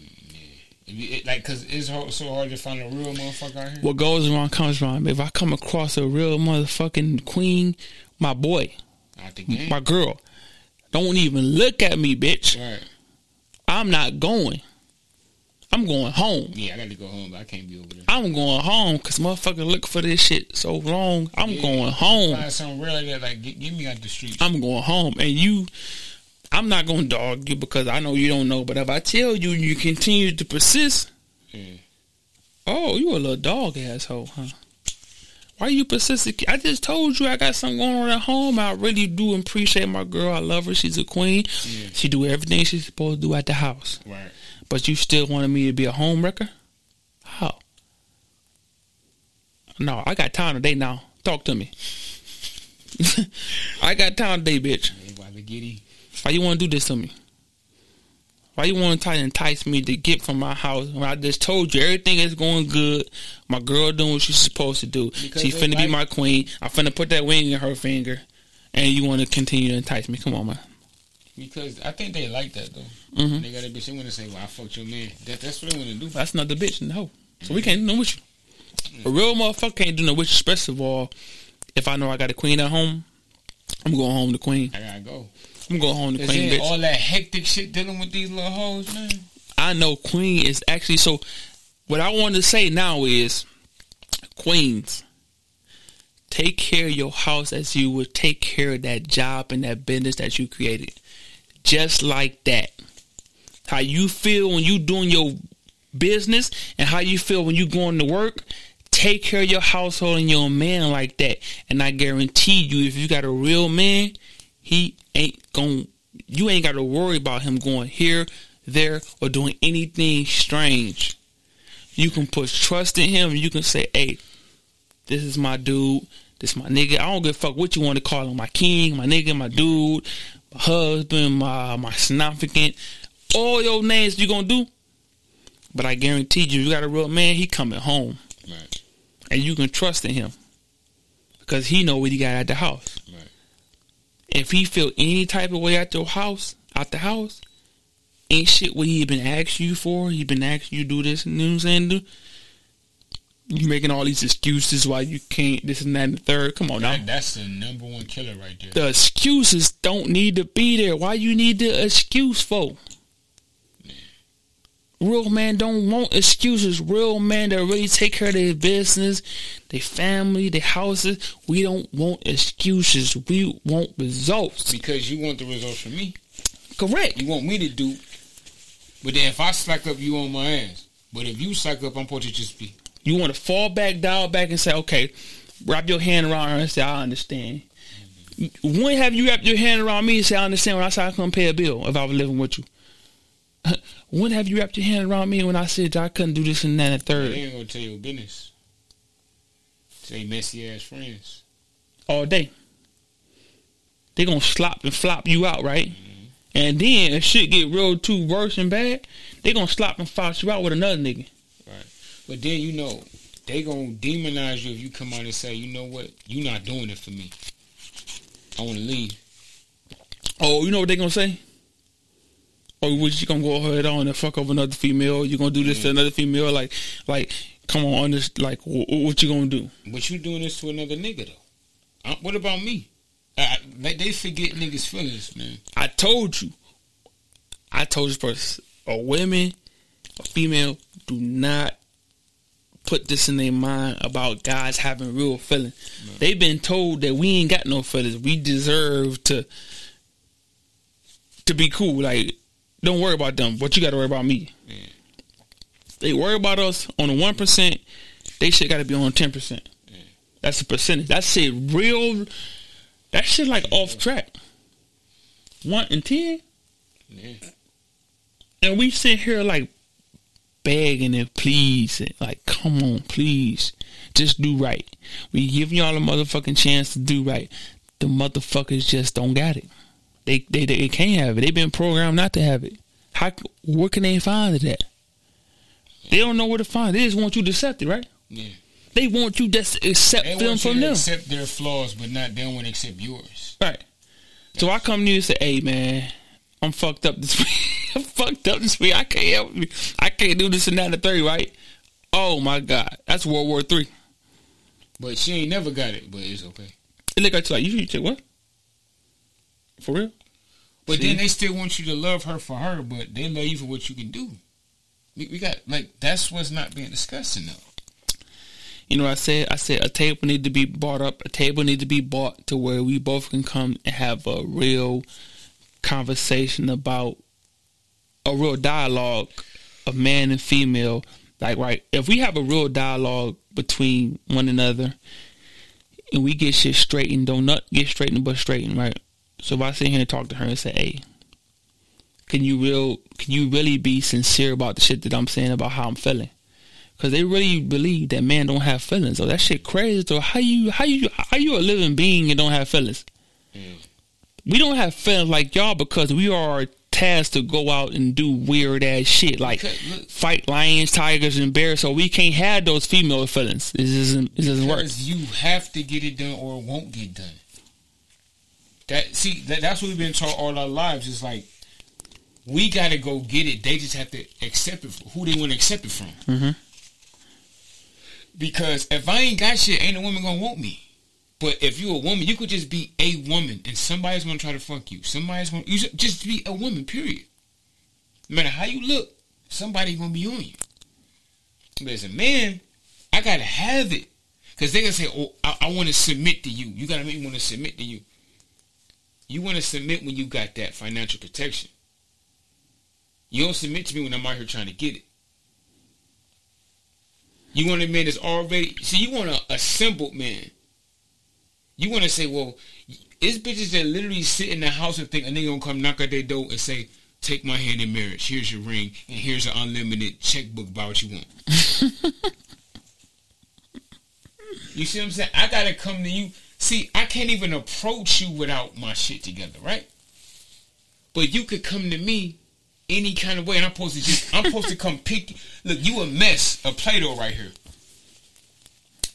if you- it- like, cause it's so hard to find a real motherfucker out here. What goes around comes around. If I come across a real motherfucking queen, my boy, Out the game. my girl, don't even look at me, bitch. Right. I'm not going. I'm going home. Yeah, I got to go home, but I can't be over there. I'm going home because motherfucker look for this shit so long. I'm Yeah. going home. Find something real like that. Like, get, get me out the street. I'm going home. And you, I'm not going to dog you because I know you don't know. But if I tell you and you continue to persist, Yeah. oh, you a little dog asshole, huh? Why you persistent? I just told you I got something going on at home. I really do appreciate my girl. I love her. She's a queen. Yeah. She do everything she's supposed to do at the house. Right. But you still wanted me to be a home wrecker? How? No, I got time today now. Talk to me. I got time today, bitch. Why you want to do this to me? Why you want to try to entice me to get from my house when I just told you everything is going good? My girl doing what she's supposed to do. Because they finna be my queen. I'm finna put that ring in her finger. And you want to continue to entice me? Come on, man. Because I think they like that though. Mhm. They got a bitch. They want to say, "Well, I fucked your man." That, that's what they want to do. That's not the bitch no. So we can't do no with you. A real motherfucker can't do no with you. Especially of all, if I know I got a queen at home, I'm going home to queen. I gotta go. I'm going home to queen, bitch. all that hectic shit dealing with these little hoes, man. I know Queen is actually so. What I want to say now is, Queens, take care of your house as you would take care of that job and that business that you created, just like that. How you feel when you doing your business and how you feel when you going to work. Take care of your household and your man like that, and I guarantee you, if you got a real man, he ain't going. You ain't got to worry about him going here, there, or doing anything strange. You can put trust in him. and You can say, "Hey, this is my dude. This my nigga. I don't give a fuck what you want to call him. My king, my nigga, my dude, my husband, my my significant. All your names you gonna do. But I guarantee you, you got a real man. He coming home, Right. and you can trust in him because he know what he got at the house. If he feel any type of way at the house, out the house, ain't shit what he been asking you for. He been asking you do this, and you know what I'm saying? Do you making all these excuses why you can't this and that and the third? Come on now. That's the number one killer right there. The excuses don't need to be there. Why you need the excuse for? Real man don't want excuses. Real man that really take care of their business, their family, their houses. We don't want excuses. We want results. Because you want the results from me. Correct. You want me to do. But then if I slack up, you on my ass. But if you slack up, I'm supposed to just be. You want to fall back, dial back, and say, okay, wrap your hand around her and say, I understand. Mm-hmm. When have you wrapped your hand around me and say, I understand when I said I couldn't pay a bill if I was living with you? When have you wrapped your hand around me when I said I couldn't do this and that and They third ain't gonna tell your business. Say messy ass friends. all day? They gonna slop and flop you out, right? Mm-hmm. And then if shit get real too worse and bad, they gonna slop and flop you out with another nigga. Right. But then you know they gonna demonize you if you come out and say, you know what, you not doing it for me. I want to leave. Oh, you know what they gonna say? Or was you gonna go ahead on and fuck over another female? You gonna do this to another female? Like, like, come on, this, like, wh- wh- what you gonna do? But you doing this to another nigga though. Uh, what about me? I, they, they forget niggas' feelings, man. I told you. I told this person, a women, a female, do not put this in their mind about guys having real feelings. They've been told that we ain't got no feelings. We deserve to to be cool. Like, don't worry about them, but you got to worry about me. Yeah. They worry about us on the one percent. They shit got to be on ten percent. Yeah. That's a percentage. That shit real. That shit like off track. One and ten. Yeah. And we sit here like begging and pleasing, like, come on, please, just do right. We giving y'all a motherfucking chance to do right. The motherfuckers just don't got it. They they they can't have it. They've been programmed not to have it. How where can they find it at? They don't know where to find it. They just want you to accept it, right? Yeah. They want you just to accept They them want you from to them. accept their flaws, but not they don't want to accept yours. Right. So I come to you and say, "Hey, man, I'm fucked up this week. I'm fucked up this week. I can't help me. I can't do this and that and the third, right? Oh my God, that's World War Three. But she ain't never got it. But it's okay. They look you like you should check what? For real? But See? then they still want you to love her for her, but they love you for what you can do. We, we got like that's what's not being discussed enough. You know I said? I said a table need to be bought up. A table need to be bought to where we both can come and have a real conversation about a real dialogue of man and female. Like right, if we have a real dialogue between one another, and we get shit straightened, don't not get straightened but straightened, right? So if I sit here and talk to her and say, "Hey, can you real can you really be sincere about the shit that I'm saying about how I'm feeling?" Because they really believe that man don't have feelings. Oh, that shit crazy. Though how you how you how you a living being and don't have feelings? We don't have feelings like y'all because we are tasked to go out and do weird ass shit like fight lions, tigers, and bears. So we can't have those female feelings. It doesn't it doesn't work. Because you have to get it done or it won't get done. That see that, that's what we've been taught all our lives. Is like we got to go get it. They just have to accept it. For who they want to accept it from. Mhm. Because if I ain't got shit, ain't a woman gonna want me. But if you a woman, you could just be a woman, and somebody's gonna try to fuck you. Somebody's gonna you should just be a woman. Period. No matter how you look, somebody gonna be on you. But as a man, I gotta have it. Cause they gonna say, "Oh, I, I want to submit to you." You gotta make me want to submit to you. You want to submit when you got that financial protection. You don't submit to me when I'm out here trying to get it. You want a man that's already see. You want a assembled man. You want to say, "Well, it's bitches that literally sit in the house and think a nigga gonna come knock at their door and say." Take my hand in marriage. Here's your ring, and here's an unlimited checkbook. Buy what you want. You see what I'm saying? I gotta come to you. See, I can't even approach you without my shit together, right? But you could come to me any kind of way, and I'm supposed to just I'm supposed to come pick you. Look, you a mess, a Play-Doh right here.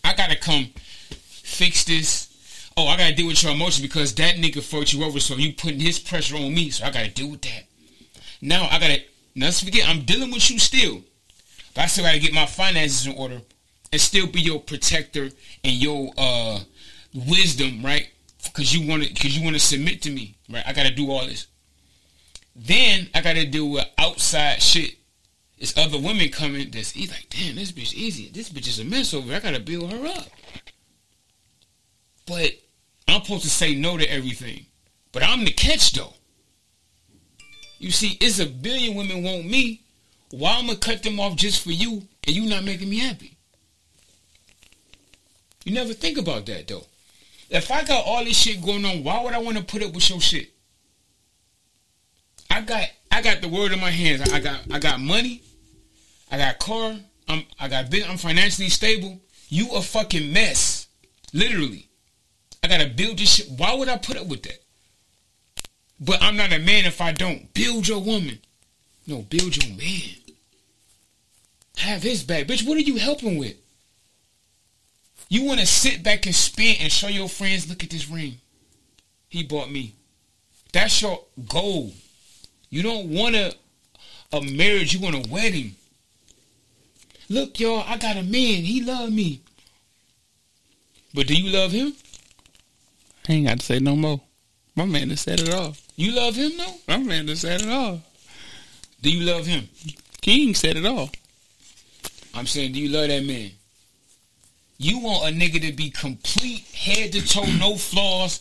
I gotta come fix this. Oh, I gotta deal with your emotions because that nigga fucked you over, so you putting his pressure on me, so I gotta deal with that. Now I gotta let's forget I'm dealing with you still. But I still gotta get my finances in order and still be your protector and your uh wisdom, right? Because you want to, because you want to submit to me, right? I gotta do all this. Then I gotta deal with outside shit. It's other women coming that's e- like, damn, this bitch easy. This bitch is a mess over. I gotta build her up. But I'm supposed to say no to everything. But I'm the catch though. You see, it's a billion women want me. Why I'm gonna cut them off just for you, and you not making me happy? You never think about that though. If I got all this shit going on, why would I want to put up with your shit? I got I got the word in my hands. I got I got money. I got car. I'm I got big. I'm financially stable. You a fucking mess, literally. I gotta build this shit. Why would I put up with that? But I'm not a man if I don't build your woman. No, build your man. Have his back, bitch. What are you helping with? You want to sit back and spin and show your friends, look at this ring. He bought me. That's your goal. You don't want a, a marriage, you want a wedding. Look, y'all, I got a man. He love me. But do you love him? I ain't got to say no more. My man has said it all. You love him, though? My man has said it all. Do you love him? King said it all. I'm saying, do you love that man? You want a nigga to be complete, head to toe, no flaws.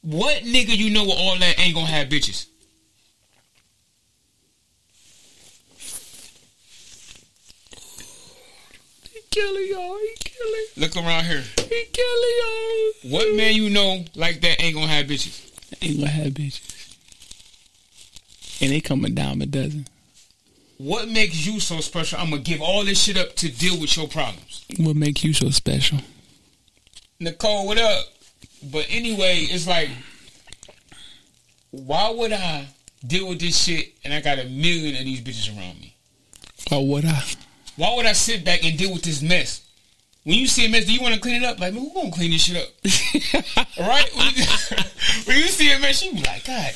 What nigga you know with all that ain't gonna have bitches? He killing y'all. He killing. Look around here. He killing y'all. What man you know like that ain't gonna have bitches? Ain't gonna have bitches. And they coming down a dozen. What makes you so special? I'm gonna give all this shit up to deal with your problems. What make you so special? Nicole, what up? But anyway, it's like, why would I deal with this shit and I got a million of these bitches around me? Or what I? Why would I sit back and deal with this mess? When you see a mess, do you want to clean it up? Like, man, who gonna clean this shit up? right? When you see a mess, you be like, God,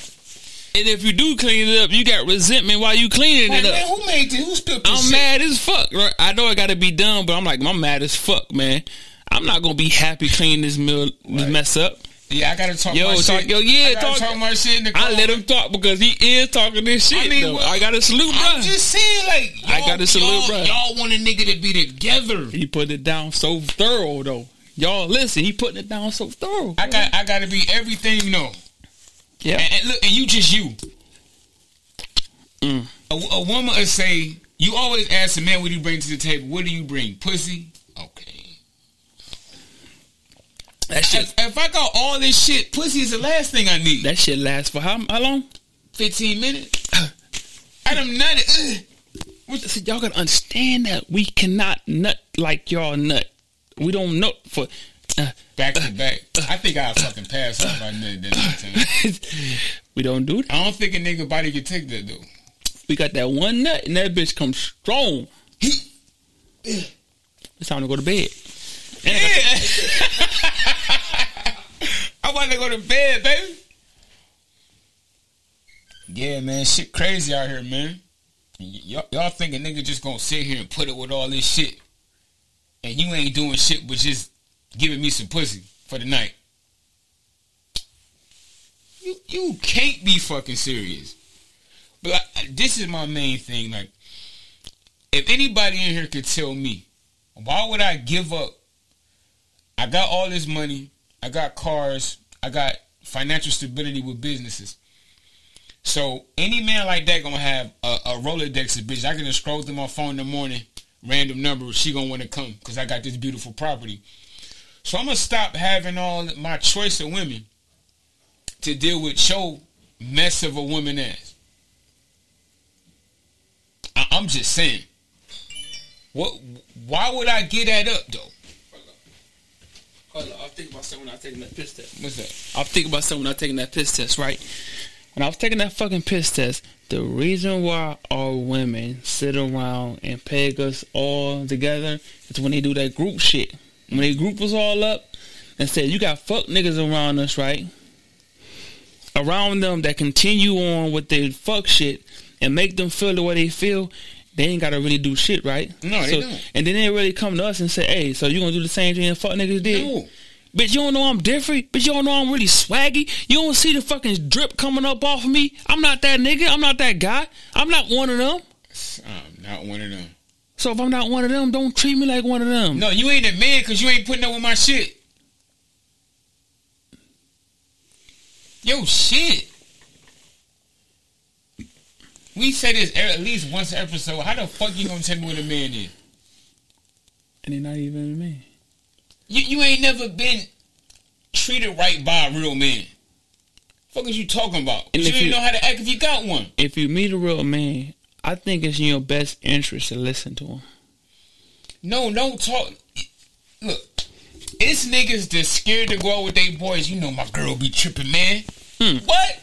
And if you do clean it up, you got resentment while you cleaning like, it man, up. who made this? Who spilled this I'm shit? mad as fuck. Right? I know I got to be done, but I'm like, I'm mad as fuck, man. I'm not gonna be happy cleaning this meal, Right. mess up. Yeah, I gotta talk Yo, my talk- shit. yo, yeah, I gotta talk- talk my shit. I let him talk because he is talking this shit. I mean, though. well, I got to salute, I'm bro. just saying, like, I y'all- gotta salute, bruh. Y'all want a nigga to be together. He put it down so thorough, though. Y'all listen, he putting it down so thorough. I got, I gotta be everything know. Yeah. And, and look, and you just you. Mm. A, a woman would say, you always ask a man, what do you bring to the table? What do you bring? Pussy? Okay. That shit, If, if I got all this shit, pussy is the last thing I need. that shit lasts for how, how long? 15 minutes. I done nutted. See, y'all gotta understand that we cannot nut like y'all nut. We don't nut for. Back to back. I think I fucking pass out by nutting that time. we don't do that. I don't think a nigga body can take that though. We got that one nut, and that bitch comes strong. It's time to go to bed. And I want to go to bed, baby. Yeah, man, shit crazy out here, man. Y- y'all, y'all think a nigga just gonna sit here and put it with all this shit, and you ain't doing shit but just giving me some pussy for the night? You you can't be fucking serious. But I, this is my main thing. Like, if anybody in here could tell me, why would I give up? I got all this money. I got cars. I got financial stability with businesses. So any man like that gonna have a, a Rolodex of bitches. I can just scroll through my phone in the morning, random number. She gonna want to come because I got this beautiful property. So I'm gonna stop having all my choice of women to deal with show mess of a woman ass. I, I'm just saying. What? Why would I get that up though? Hold on, I was thinking about something when I was taking that piss test. What's that? I was thinking about something when I was taking that piss test, right? When I was taking that fucking piss test, the reason why all women sit around and peg us all together is when they do that group shit. When they group us all up and say, you got fuck niggas around us, right? Around them that continue on with their fuck shit and make them feel the way they feel, they ain't gotta really do shit, right? No, they So- don't. And then they really come to us and say, hey, so you gonna do the same thing that fuck niggas did? No. Bitch, you don't know I'm different. Bitch, you don't know I'm really swaggy. You don't see the fucking drip coming up off of me. I'm not that nigga. I'm not that guy. I'm not one of them. I'm not one of them. So if I'm not one of them, don't treat me like one of them. No, you ain't a man because you ain't putting up with my shit. Yo, shit. We say this at least once an episode. How the fuck you gonna tell me what a man is? And they're not even me. You you ain't never been treated right by a real man. Fuck is you talking about? And you you- know how to act if you got one. If you meet a real man, I think it's in your best interest to listen to him. No, don't talk. Look, it's niggas that's scared to go out with they boys. You know my girl be tripping, man. Hmm. What?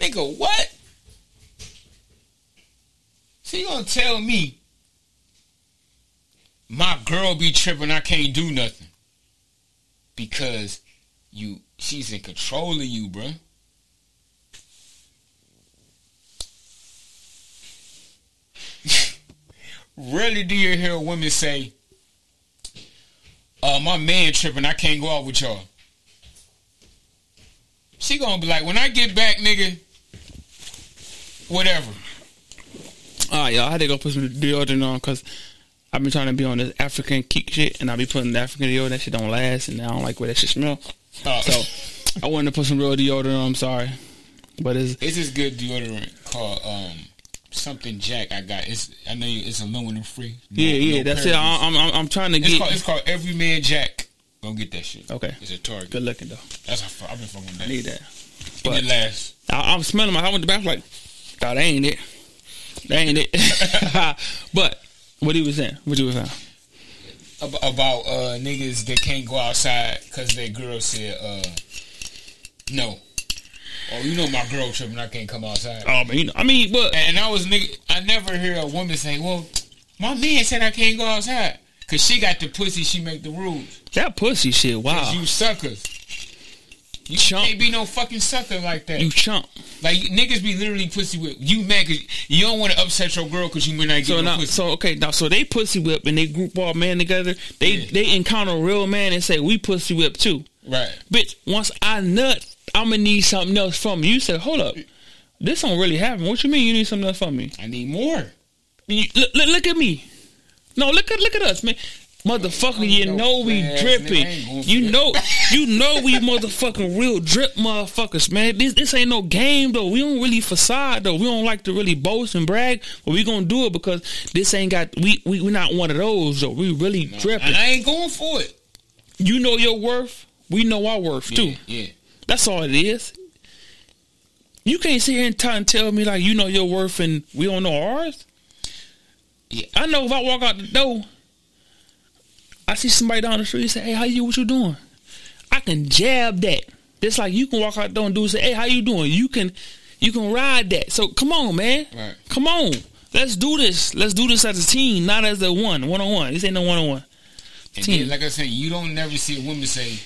Nigga, what? So you gonna tell me my girl be tripping? I can't do nothing because you she's in control of you, bruh. Rarely do you hear a woman say, uh, my man tripping, I can't go out with y'all. She gonna be like, when I get back, nigga, whatever. All right, y'all. I had to go put some deodorant on because I've been trying to be on this African kick shit, and I be putting the African deodorant. That shit don't last, and I don't like where that shit smell. Uh, So I wanted to put some real deodorant on. I'm sorry, but it's it's this good deodorant called um something Jack. I got it's I know you, it's aluminum free. No- yeah, yeah. no that's it. parabens. I'm, I'm, I'm trying to It's get. called it's called Every Man Jack. Go get that shit. Okay. it's a Target. Good looking though. That's how far, I've been fucking with I that. need that. But it lasts. I, I'm smelling my. I went to the bathroom like, oh, that ain't it. That ain't it. but what he was saying, what you was saying. Ab- about uh niggas that can't go outside because their girl said uh no. Oh, you know my girl tripping. I can't come outside. Oh man, you know, I mean, but And I was nigga. I never hear a woman say, "Well, my man said I can't go outside because she got the pussy. She make the rules. that pussy shit. wow. you suckers. You Chump. can't be no fucking sucker like that. you chump. like niggas be literally pussy whip. You mad because you don't want to upset your girl because you may not get So no now, pussy. so okay, now so they pussy whip and they group all men together. They Yeah. they encounter a real man and say we pussy whip too. right. Bitch, once I nut, I'm gonna need something else from you. You said, hold up, this don't really happen. What you mean you need something else from me? I need more. You, look, look, look at me. No, look at look at us, man. Motherfucker, you know we dripping. nigga, I ain't going for You know, you know we motherfucking real drip motherfuckers, man. This this ain't no game though. We don't really facade though. We don't like to really boast and brag, but we gonna do it because this ain't got we we we not one of those though. We really dripping. I ain't going for it. You know your worth. We know our worth too. Yeah, yeah. That's all it is. You can't sit here and, t- and tell me like you know your worth and we don't know ours. Yeah. I know if I walk out the door, I see somebody down the street and say, "Hey, how you? What you doing?" I can jab that. Just like you can walk out the door and do and say, "Hey, how you doing?" You can, you can ride that. So come on, man. Right. Come on. Let's do this. Let's do this as a team, not as a one, one on one. This ain't no one on one. Team. like I said, you don't never see a woman say,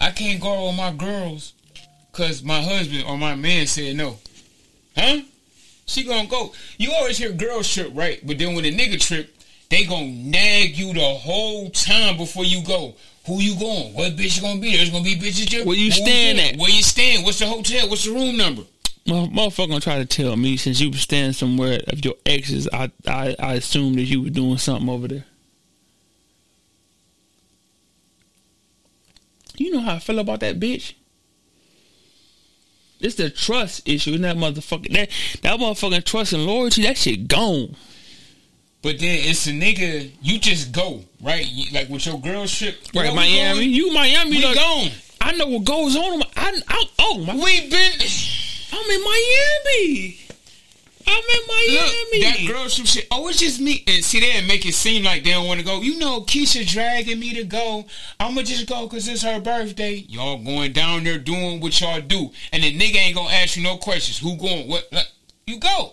"I can't go out with my girls because my husband or my man said no." Huh? She gonna go. You always hear girls trip, right? But then when a nigga trip, they gonna nag you the whole time before you go. Who you going? What bitch you gonna be? There's gonna be bitches there. Where you staying at? Where you staying? What's the hotel? What's the room number? Well, motherfucker gonna try to tell me since you were staying somewhere of your exes, I I I assumed that you were doing something over there. You know how I feel about that bitch. It's the trust issue, and that motherfucker that that motherfucking trust and loyalty, that shit gone. But then it's a nigga. You just go right, you, like with your girl trip. you Right, Miami. going- you Miami. We like, gone. I know what goes on. I, I oh my, We been. I'm in Miami. I'm in Miami. Look, that girl some shit. Oh, it's just me. And see, they make it seem like they don't want to go. You know, Keisha dragging me to go. I'ma just go because it's her birthday. Y'all going down there doing what y'all do, and the nigga ain't gonna ask you no questions. Who going? What? Like, you go.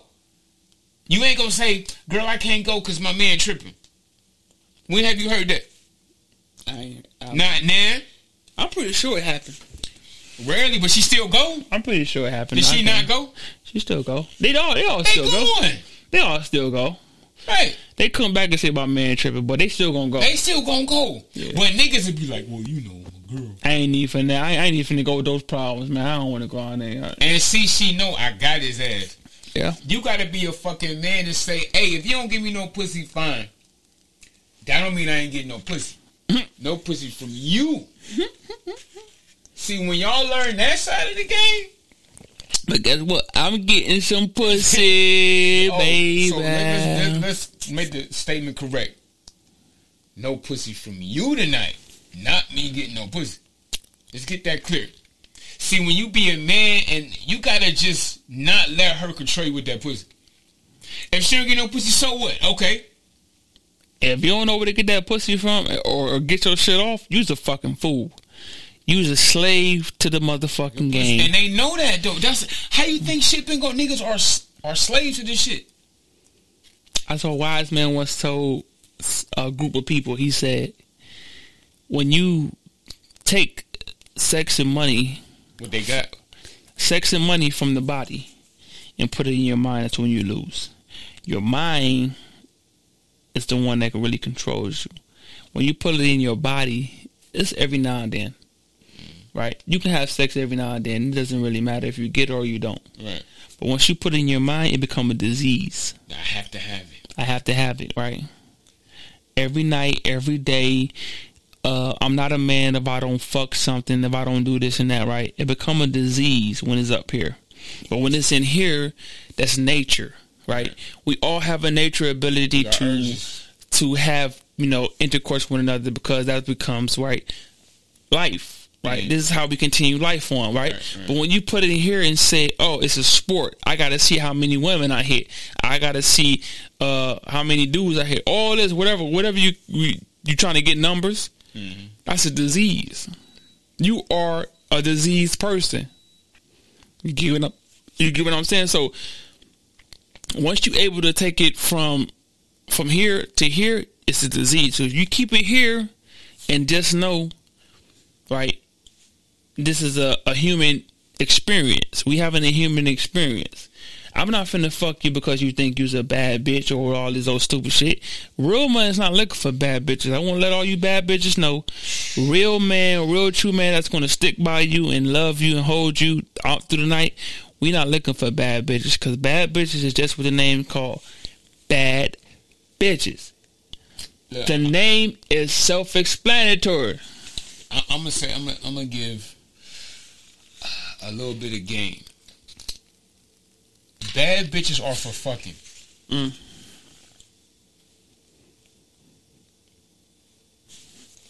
You ain't gonna say, "Girl, I can't go because my man tripping." When have you heard that? I, I'm, Not now. I'm pretty sure it happened. Rarely, but she still go. I'm pretty sure it happened. Did I she think- not go? She still go. They all they all They still go. going. They all still go. Right. They come back and say about man tripping, but they still gonna go. They still gonna go. Yeah. But niggas would be like, well, you know, girl. I ain't even I, I ain't even go with those problems, man. I don't want to go on there. And see, she know I got his ass. Yeah, You gotta be a fucking man and say, hey, if you don't give me no pussy, fine. That don't mean I ain't getting no pussy. no pussy from you. See, when y'all learn that side of the game, but guess what? I'm getting some pussy, oh, baby. so let, us let's make the statement correct. No pussy from you tonight. Not me getting no pussy. Let's get that clear. See, when you be a man and you gotta just not let her control you with that pussy. If she don't get no pussy, so what? Okay. if you don't know where to get that pussy from or, or get your shit off, you's a fucking fool. You's a slave to the motherfucking game. And they know that though. That's how you think shit been going. Niggas are are slaves to this shit. I saw a wise man once told a group of people, he said, when you take sex and money, What they got? sex and money from the body and put it in your mind, that's when you lose. Your mind is the one that really controls you. When you put it in your body, it's every now and then. Right? You can have sex every now and then. It doesn't really matter if you get it or you don't. Right. But once you put it in your mind, it become a disease. I have to have it. I have to have it, right? Every night, every day. Uh, I'm not a man if I don't fuck something, if I don't do this and that, right? It become a disease when it's up here. But when it's in here, that's nature, right? We all have a nature ability to urges. to have, you know, intercourse with one another because that becomes right life. Right. Yeah. This is how we continue life on, right? Right, right. But when you put it in here and say, "Oh, it's a sport," I got to see how many women I hit. I got to see uh, how many dudes I hit. All this, whatever, whatever you you, you trying to get numbers. Mm-hmm. That's a disease. You are a diseased person. You what I'm, you get what I'm saying? So once you're able to take it from from here to here, it's a disease. So if you keep it here and just know, right, this is a, a human experience. We having a human experience. I'm not finna fuck you because you think you's a bad bitch or all this old stupid shit. Real man is not looking for bad bitches. I want to let all you bad bitches know, real man, real true man that's gonna stick by you and love you and hold you out through the night. We not looking for bad bitches because bad bitches is just what the name called bad bitches. Look, The name is self-explanatory. I, I'm gonna say I'm gonna, I'm gonna give a little bit of game. Bad bitches are for fucking. Mm.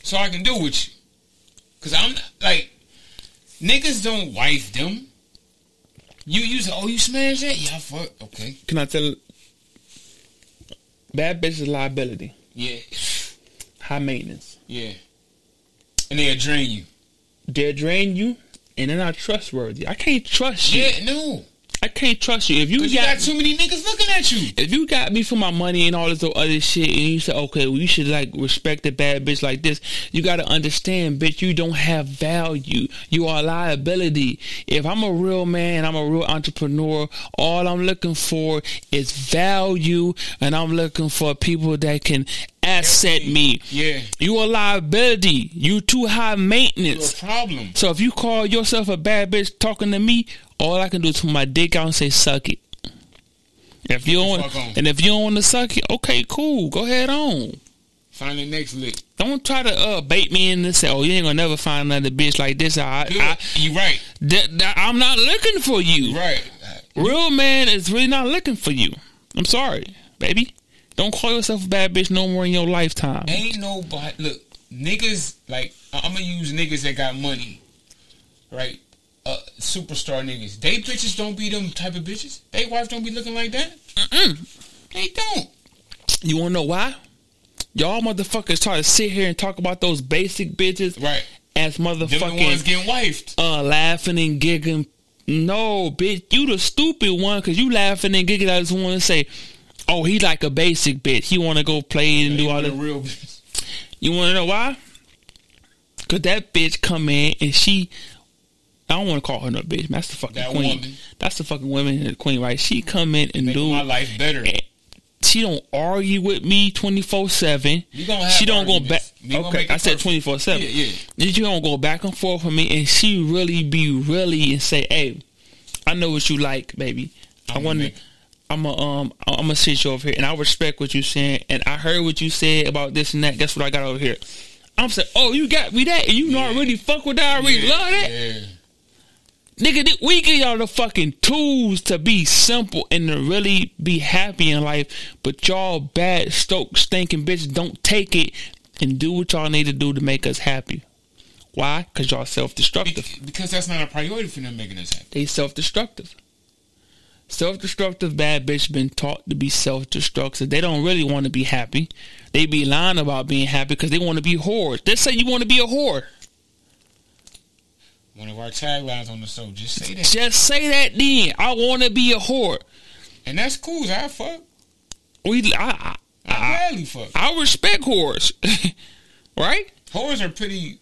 So I can do with you, cause I'm like niggas don't wife them. You use oh you smash that yeah fuck okay Can I tell? Bad bitches liability, yeah high maintenance. yeah, and they'll drain you. They'll drain you, and they're not trustworthy. I can't trust you. Yeah no, I can't trust you. If you cause you got, got too many niggas looking at you. if you got me for my money and all this other shit, and you say, okay, well, you should like respect a bad bitch like this, you got to understand, bitch, you don't have value. You are a liability. If I'm a real man, I'm a real entrepreneur. All I'm looking for is value, and I'm looking for people that can asset me. Yeah, You a liability. You too high maintenance. a problem. So if you call yourself a bad bitch talking to me, all I can do is put my dick out and say suck it. If you don't, fuck and if you don't want to suck it, okay, cool, go ahead on. Find the next lick. Don't try to uh, bait me in and say, "Oh, you ain't gonna never find another bitch like this." I, I, you right, that, that- I'm not looking for you. right. Real man is really not looking for you. I'm sorry, baby. Don't call yourself a bad bitch no more in your lifetime. Ain't nobody look niggas like I'm gonna use niggas that got money, right? Uh, superstar niggas. They bitches don't be them type of bitches. They wife don't be looking like that. Mm-mm. They don't. You wanna know why? Y'all motherfuckers try to sit here and talk about those basic bitches Right. as Them the ones motherfucking getting wifed. uh laughing and giggling. No, bitch, you the stupid one because you laughing and giggling. I just want to say, oh, he like a basic bitch. He want to go play and do all that. real bitch. You want to know why? Cause that bitch come in and she. I don't want to call her no bitch. That's the fucking That queen. woman. That's the fucking woman and the queen, right? She come in and Make do. my life better. She don't argue with me twenty four seven. You gonna have She don't go back. arguments. Okay, I said twenty four seven. Yeah, yeah. You don't go back and forth with me, and she really be really and say, "Hey, I know what you like, baby. I want to." I'm a um I'm gonna sit you over here, and I respect what you're saying, and I heard what you said about this and that. Guess what I got over here? I'm saying, oh, you got me that, and you know I really fuck with that. I really Yeah, love that, Yeah. nigga. We give y'all the fucking tools to be simple and to really be happy in life, but y'all bad, stoke, stinking bitches don't take it and do what y'all need to do to make us happy. Why? Because y'all self destructive. Be- Because that's not a priority for them making us happy. They self destructive. Self destructive bad bitch been taught to be self destructive. They don't really want to be happy. They be lying about being happy because they want to be whores. They say you want to be a whore. One of our taglines on the show, just say that. Just say that then. I want to be a whore. And that's cool. I fuck. We, I, I, I I, gladly fuck. I respect whores, right? Whores are pretty,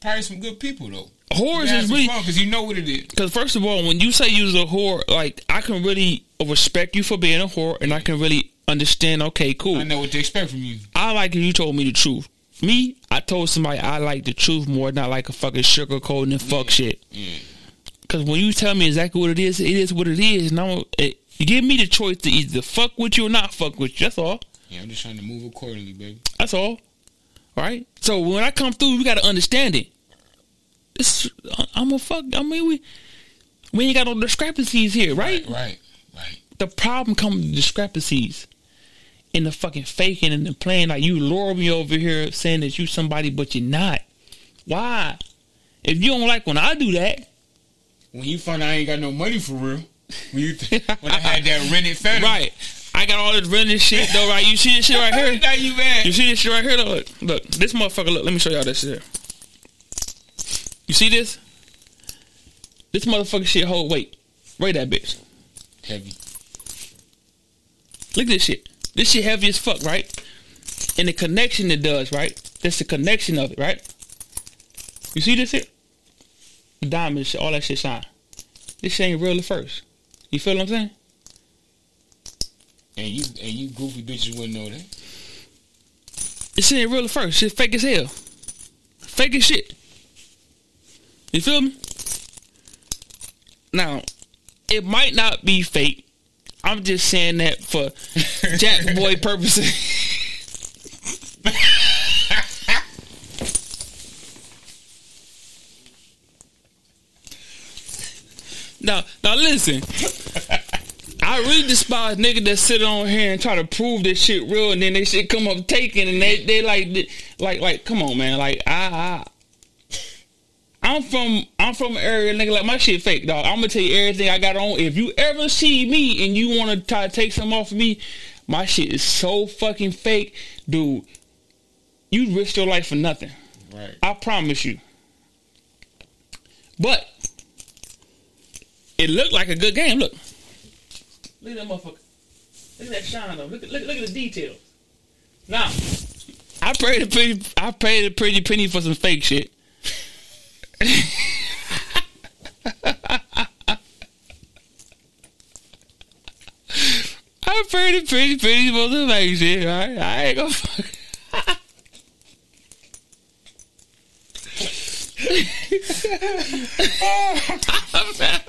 probably some good people though. Whores is really because you know what it is. Because first of all, when you say you's a whore, like I can really respect you for being a whore, and I can really understand. Okay, cool. I know what to expect from you. I like if you told me the truth. Me, I told somebody I like the truth more, not like a fucking sugarcoating and fuck shit. Yeah. Because when you tell me exactly what it is, it is what it is. Now, it, you give me the choice to either fuck with you or not fuck with you. That's all. Yeah, I'm just trying to move accordingly, baby. That's all. All right. So when I come through, we got to understand it. This, I'm a fuck. I mean, we we ain't got no discrepancies here, right? Right, right. The problem comes with discrepancies in the fucking faking and the playing. Like you lure me over here saying that you somebody, but you're not. Why? If you don't like when I do that, When you find out I ain't got no money for real, when you when I had that rented phantom, right? I got all this rented shit though, right? You see this shit right here? now you mad? You see this shit right here? Though? Look, look, this motherfucker. Look, let me show y'all this shit. You see this? This motherfucker shit hold weight. Rate that bitch. Heavy. Look at this shit. This shit heavy as fuck, right? And the connection it does, right? That's the connection of it, right? You see this shit? The diamond shit, all that shit shine. This shit ain't real at first. You feel what I'm saying? And you and you goofy bitches wouldn't know that. This shit ain't real at first. Shit fake as hell. Fake as shit. You feel me? Now, it might not be fake. I'm just saying that for Jack Boy purposes. now, now listen. I really despise niggas that sit on here and try to prove this shit real, and then they shit come up taking, and they they like like like come on man, like I I I'm from I'm from an area nigga like my shit fake dog. I'm gonna tell you everything I got on. If you ever see me and you wanna try to take some off of me, my shit is so fucking fake, dude. You risk your life for nothing. Right. I promise you. But it looked like a good game. Look. Look at that motherfucker. Look at that shine though. Look at look, look at the details. Now, I paid a pretty I paid a pretty penny for some fake shit. I paid a pretty pretty for some fake shit. All right? I ain't gonna fuck.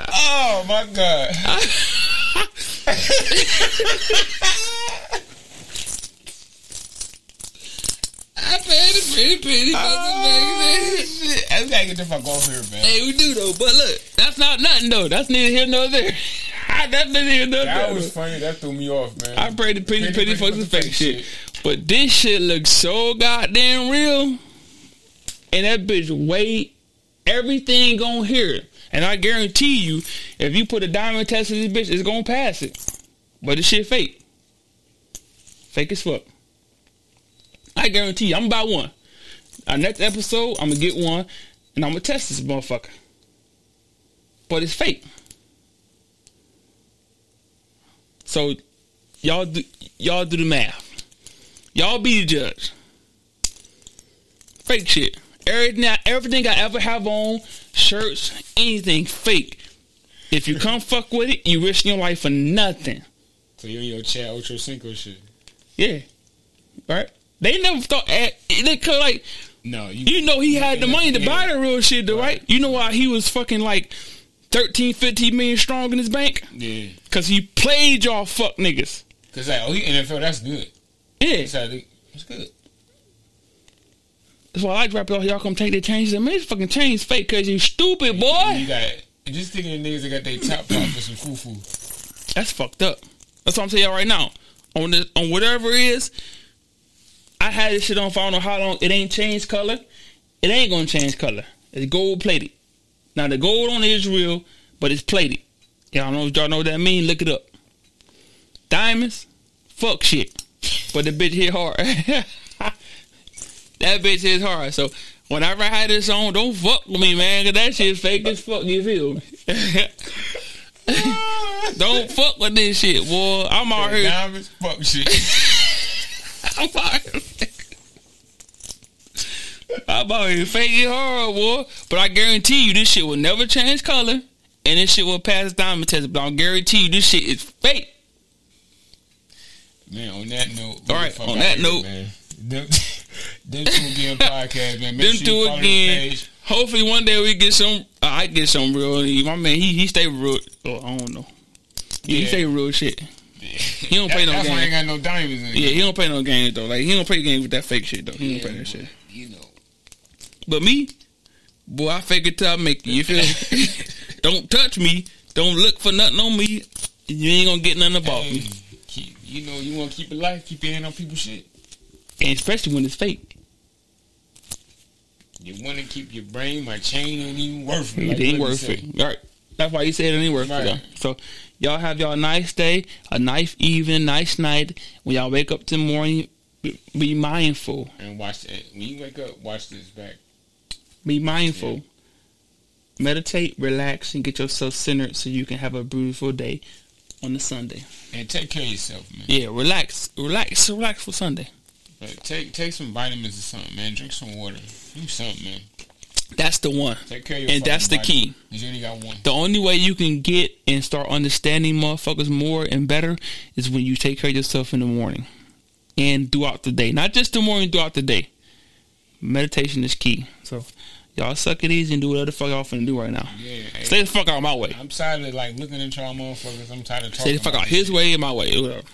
Oh my god. I paid a pretty penny for some fake shit. shit. I gotta get the fuck off here, man. Hey, we do though, but look, that's not nothing though. That's neither here nor there. that's neither here nor That there. was funny. That threw me off, man. I prayed the penny Penny, penny for some fake shit. But this shit looks so goddamn real. And that bitch weigh everything on here. And I guarantee you, if you put a diamond test in this bitch, it's gonna pass it. But this shit fake. Fake as fuck. I guarantee you, I'm about one. Our next episode, I'm gonna get one and I'm gonna test this motherfucker. But it's fake. So y'all do y'all do the math. Y'all be the judge. Fake shit. Everything I, everything I ever have on, shirts, anything fake. If you come fuck with it, you risk your life for nothing. So you in your Chad Ocho Cinco shit. Yeah. Right? They never thought eh, they could like No, you. you know he had the money to buy the real shit though, right? You know why he was fucking like 13, 15 million strong in his bank? Yeah. Cause he played y'all fuck niggas. Cause like, oh, he NFL. That's good. Yeah. That's, that's good. That's why I drop y'all. Y'all come take their changes. I mean, this fucking change fake because you stupid, boy. You got just thinking of niggas that got their top pop for some foo foo. That's fucked up. That's what I'm telling y'all right now. On the on whatever it is, I had this shit on for I don't know how long. It ain't changed color. It ain't gonna change color. It's gold plated. Now the gold on it is real, but it's plated. Y'all know y'all know what that mean? Look it up. Diamonds, fuck shit. But the bitch hit hard. that bitch hit hard. So whenever I had this on, don't fuck with me, man, cause that shit fake as fuck. You feel me? don't fuck with this shit, boy. I'm out here. Diamonds, fuck shit. I'm here. I'm out here faking hard, boy. But I guarantee you, this shit will never change color, and this shit will pass diamond test. But I guarantee you, this shit is fake. Man, on that note, All right, on that note. man. Them, them two again podcast, man. Make Them sure two the again. Hopefully, one day we get some. Uh, I get some real. My man, he he stay real. Oh, I don't know. Yeah, he Yeah. stay real shit. He don't play no That's why I ain't got no diamonds in. Yeah, he don't play no games though. Like he don't play games with that fake shit though. He Yeah, don't play that shit. You know. But me, boy, I fake it till I make it. You feel? me? don't touch me. Don't look for nothing on me. You ain't gonna get nothing about Hey, me. keep, you know, you want to keep it life, keep your hand on people's shit. And especially when it's fake. You want to keep your brain, my chain ain't even worth it. It ain't worth it. Right. That's why you said it ain't worth Right. it. Though. So y'all have y'all a nice day, a nice evening, nice night. When y'all wake up in the morning, be- mindful. And watch it. When you wake up, watch this back. Be mindful. Meditate, relax, and get yourself centered so you can have a beautiful day on the Sunday. And take care of yourself, man. Yeah, relax, relax, relax for Sunday. Like, take take some vitamins or something, man. Drink some water. Do something, man. That's the one. Take care of your And that's the fucking key. You only got one. The only way you can get and start understanding motherfuckers more and better is when you take care of yourself in the morning and throughout the day. Not just the morning, throughout the day. Meditation is key. So y'all suck it easy and do whatever the fuck y'all finna do right now. Yeah. hey, Stay the fuck out of my way. I'm tired of like looking into our motherfuckers. I'm tired of talking. Stay the fuck out his shit. way and my way. Whatever.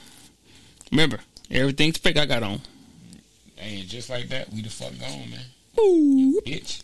Remember, everything's fake I got on. Hey, and just like that, we the fuck gone, man. Ooh. Bitch.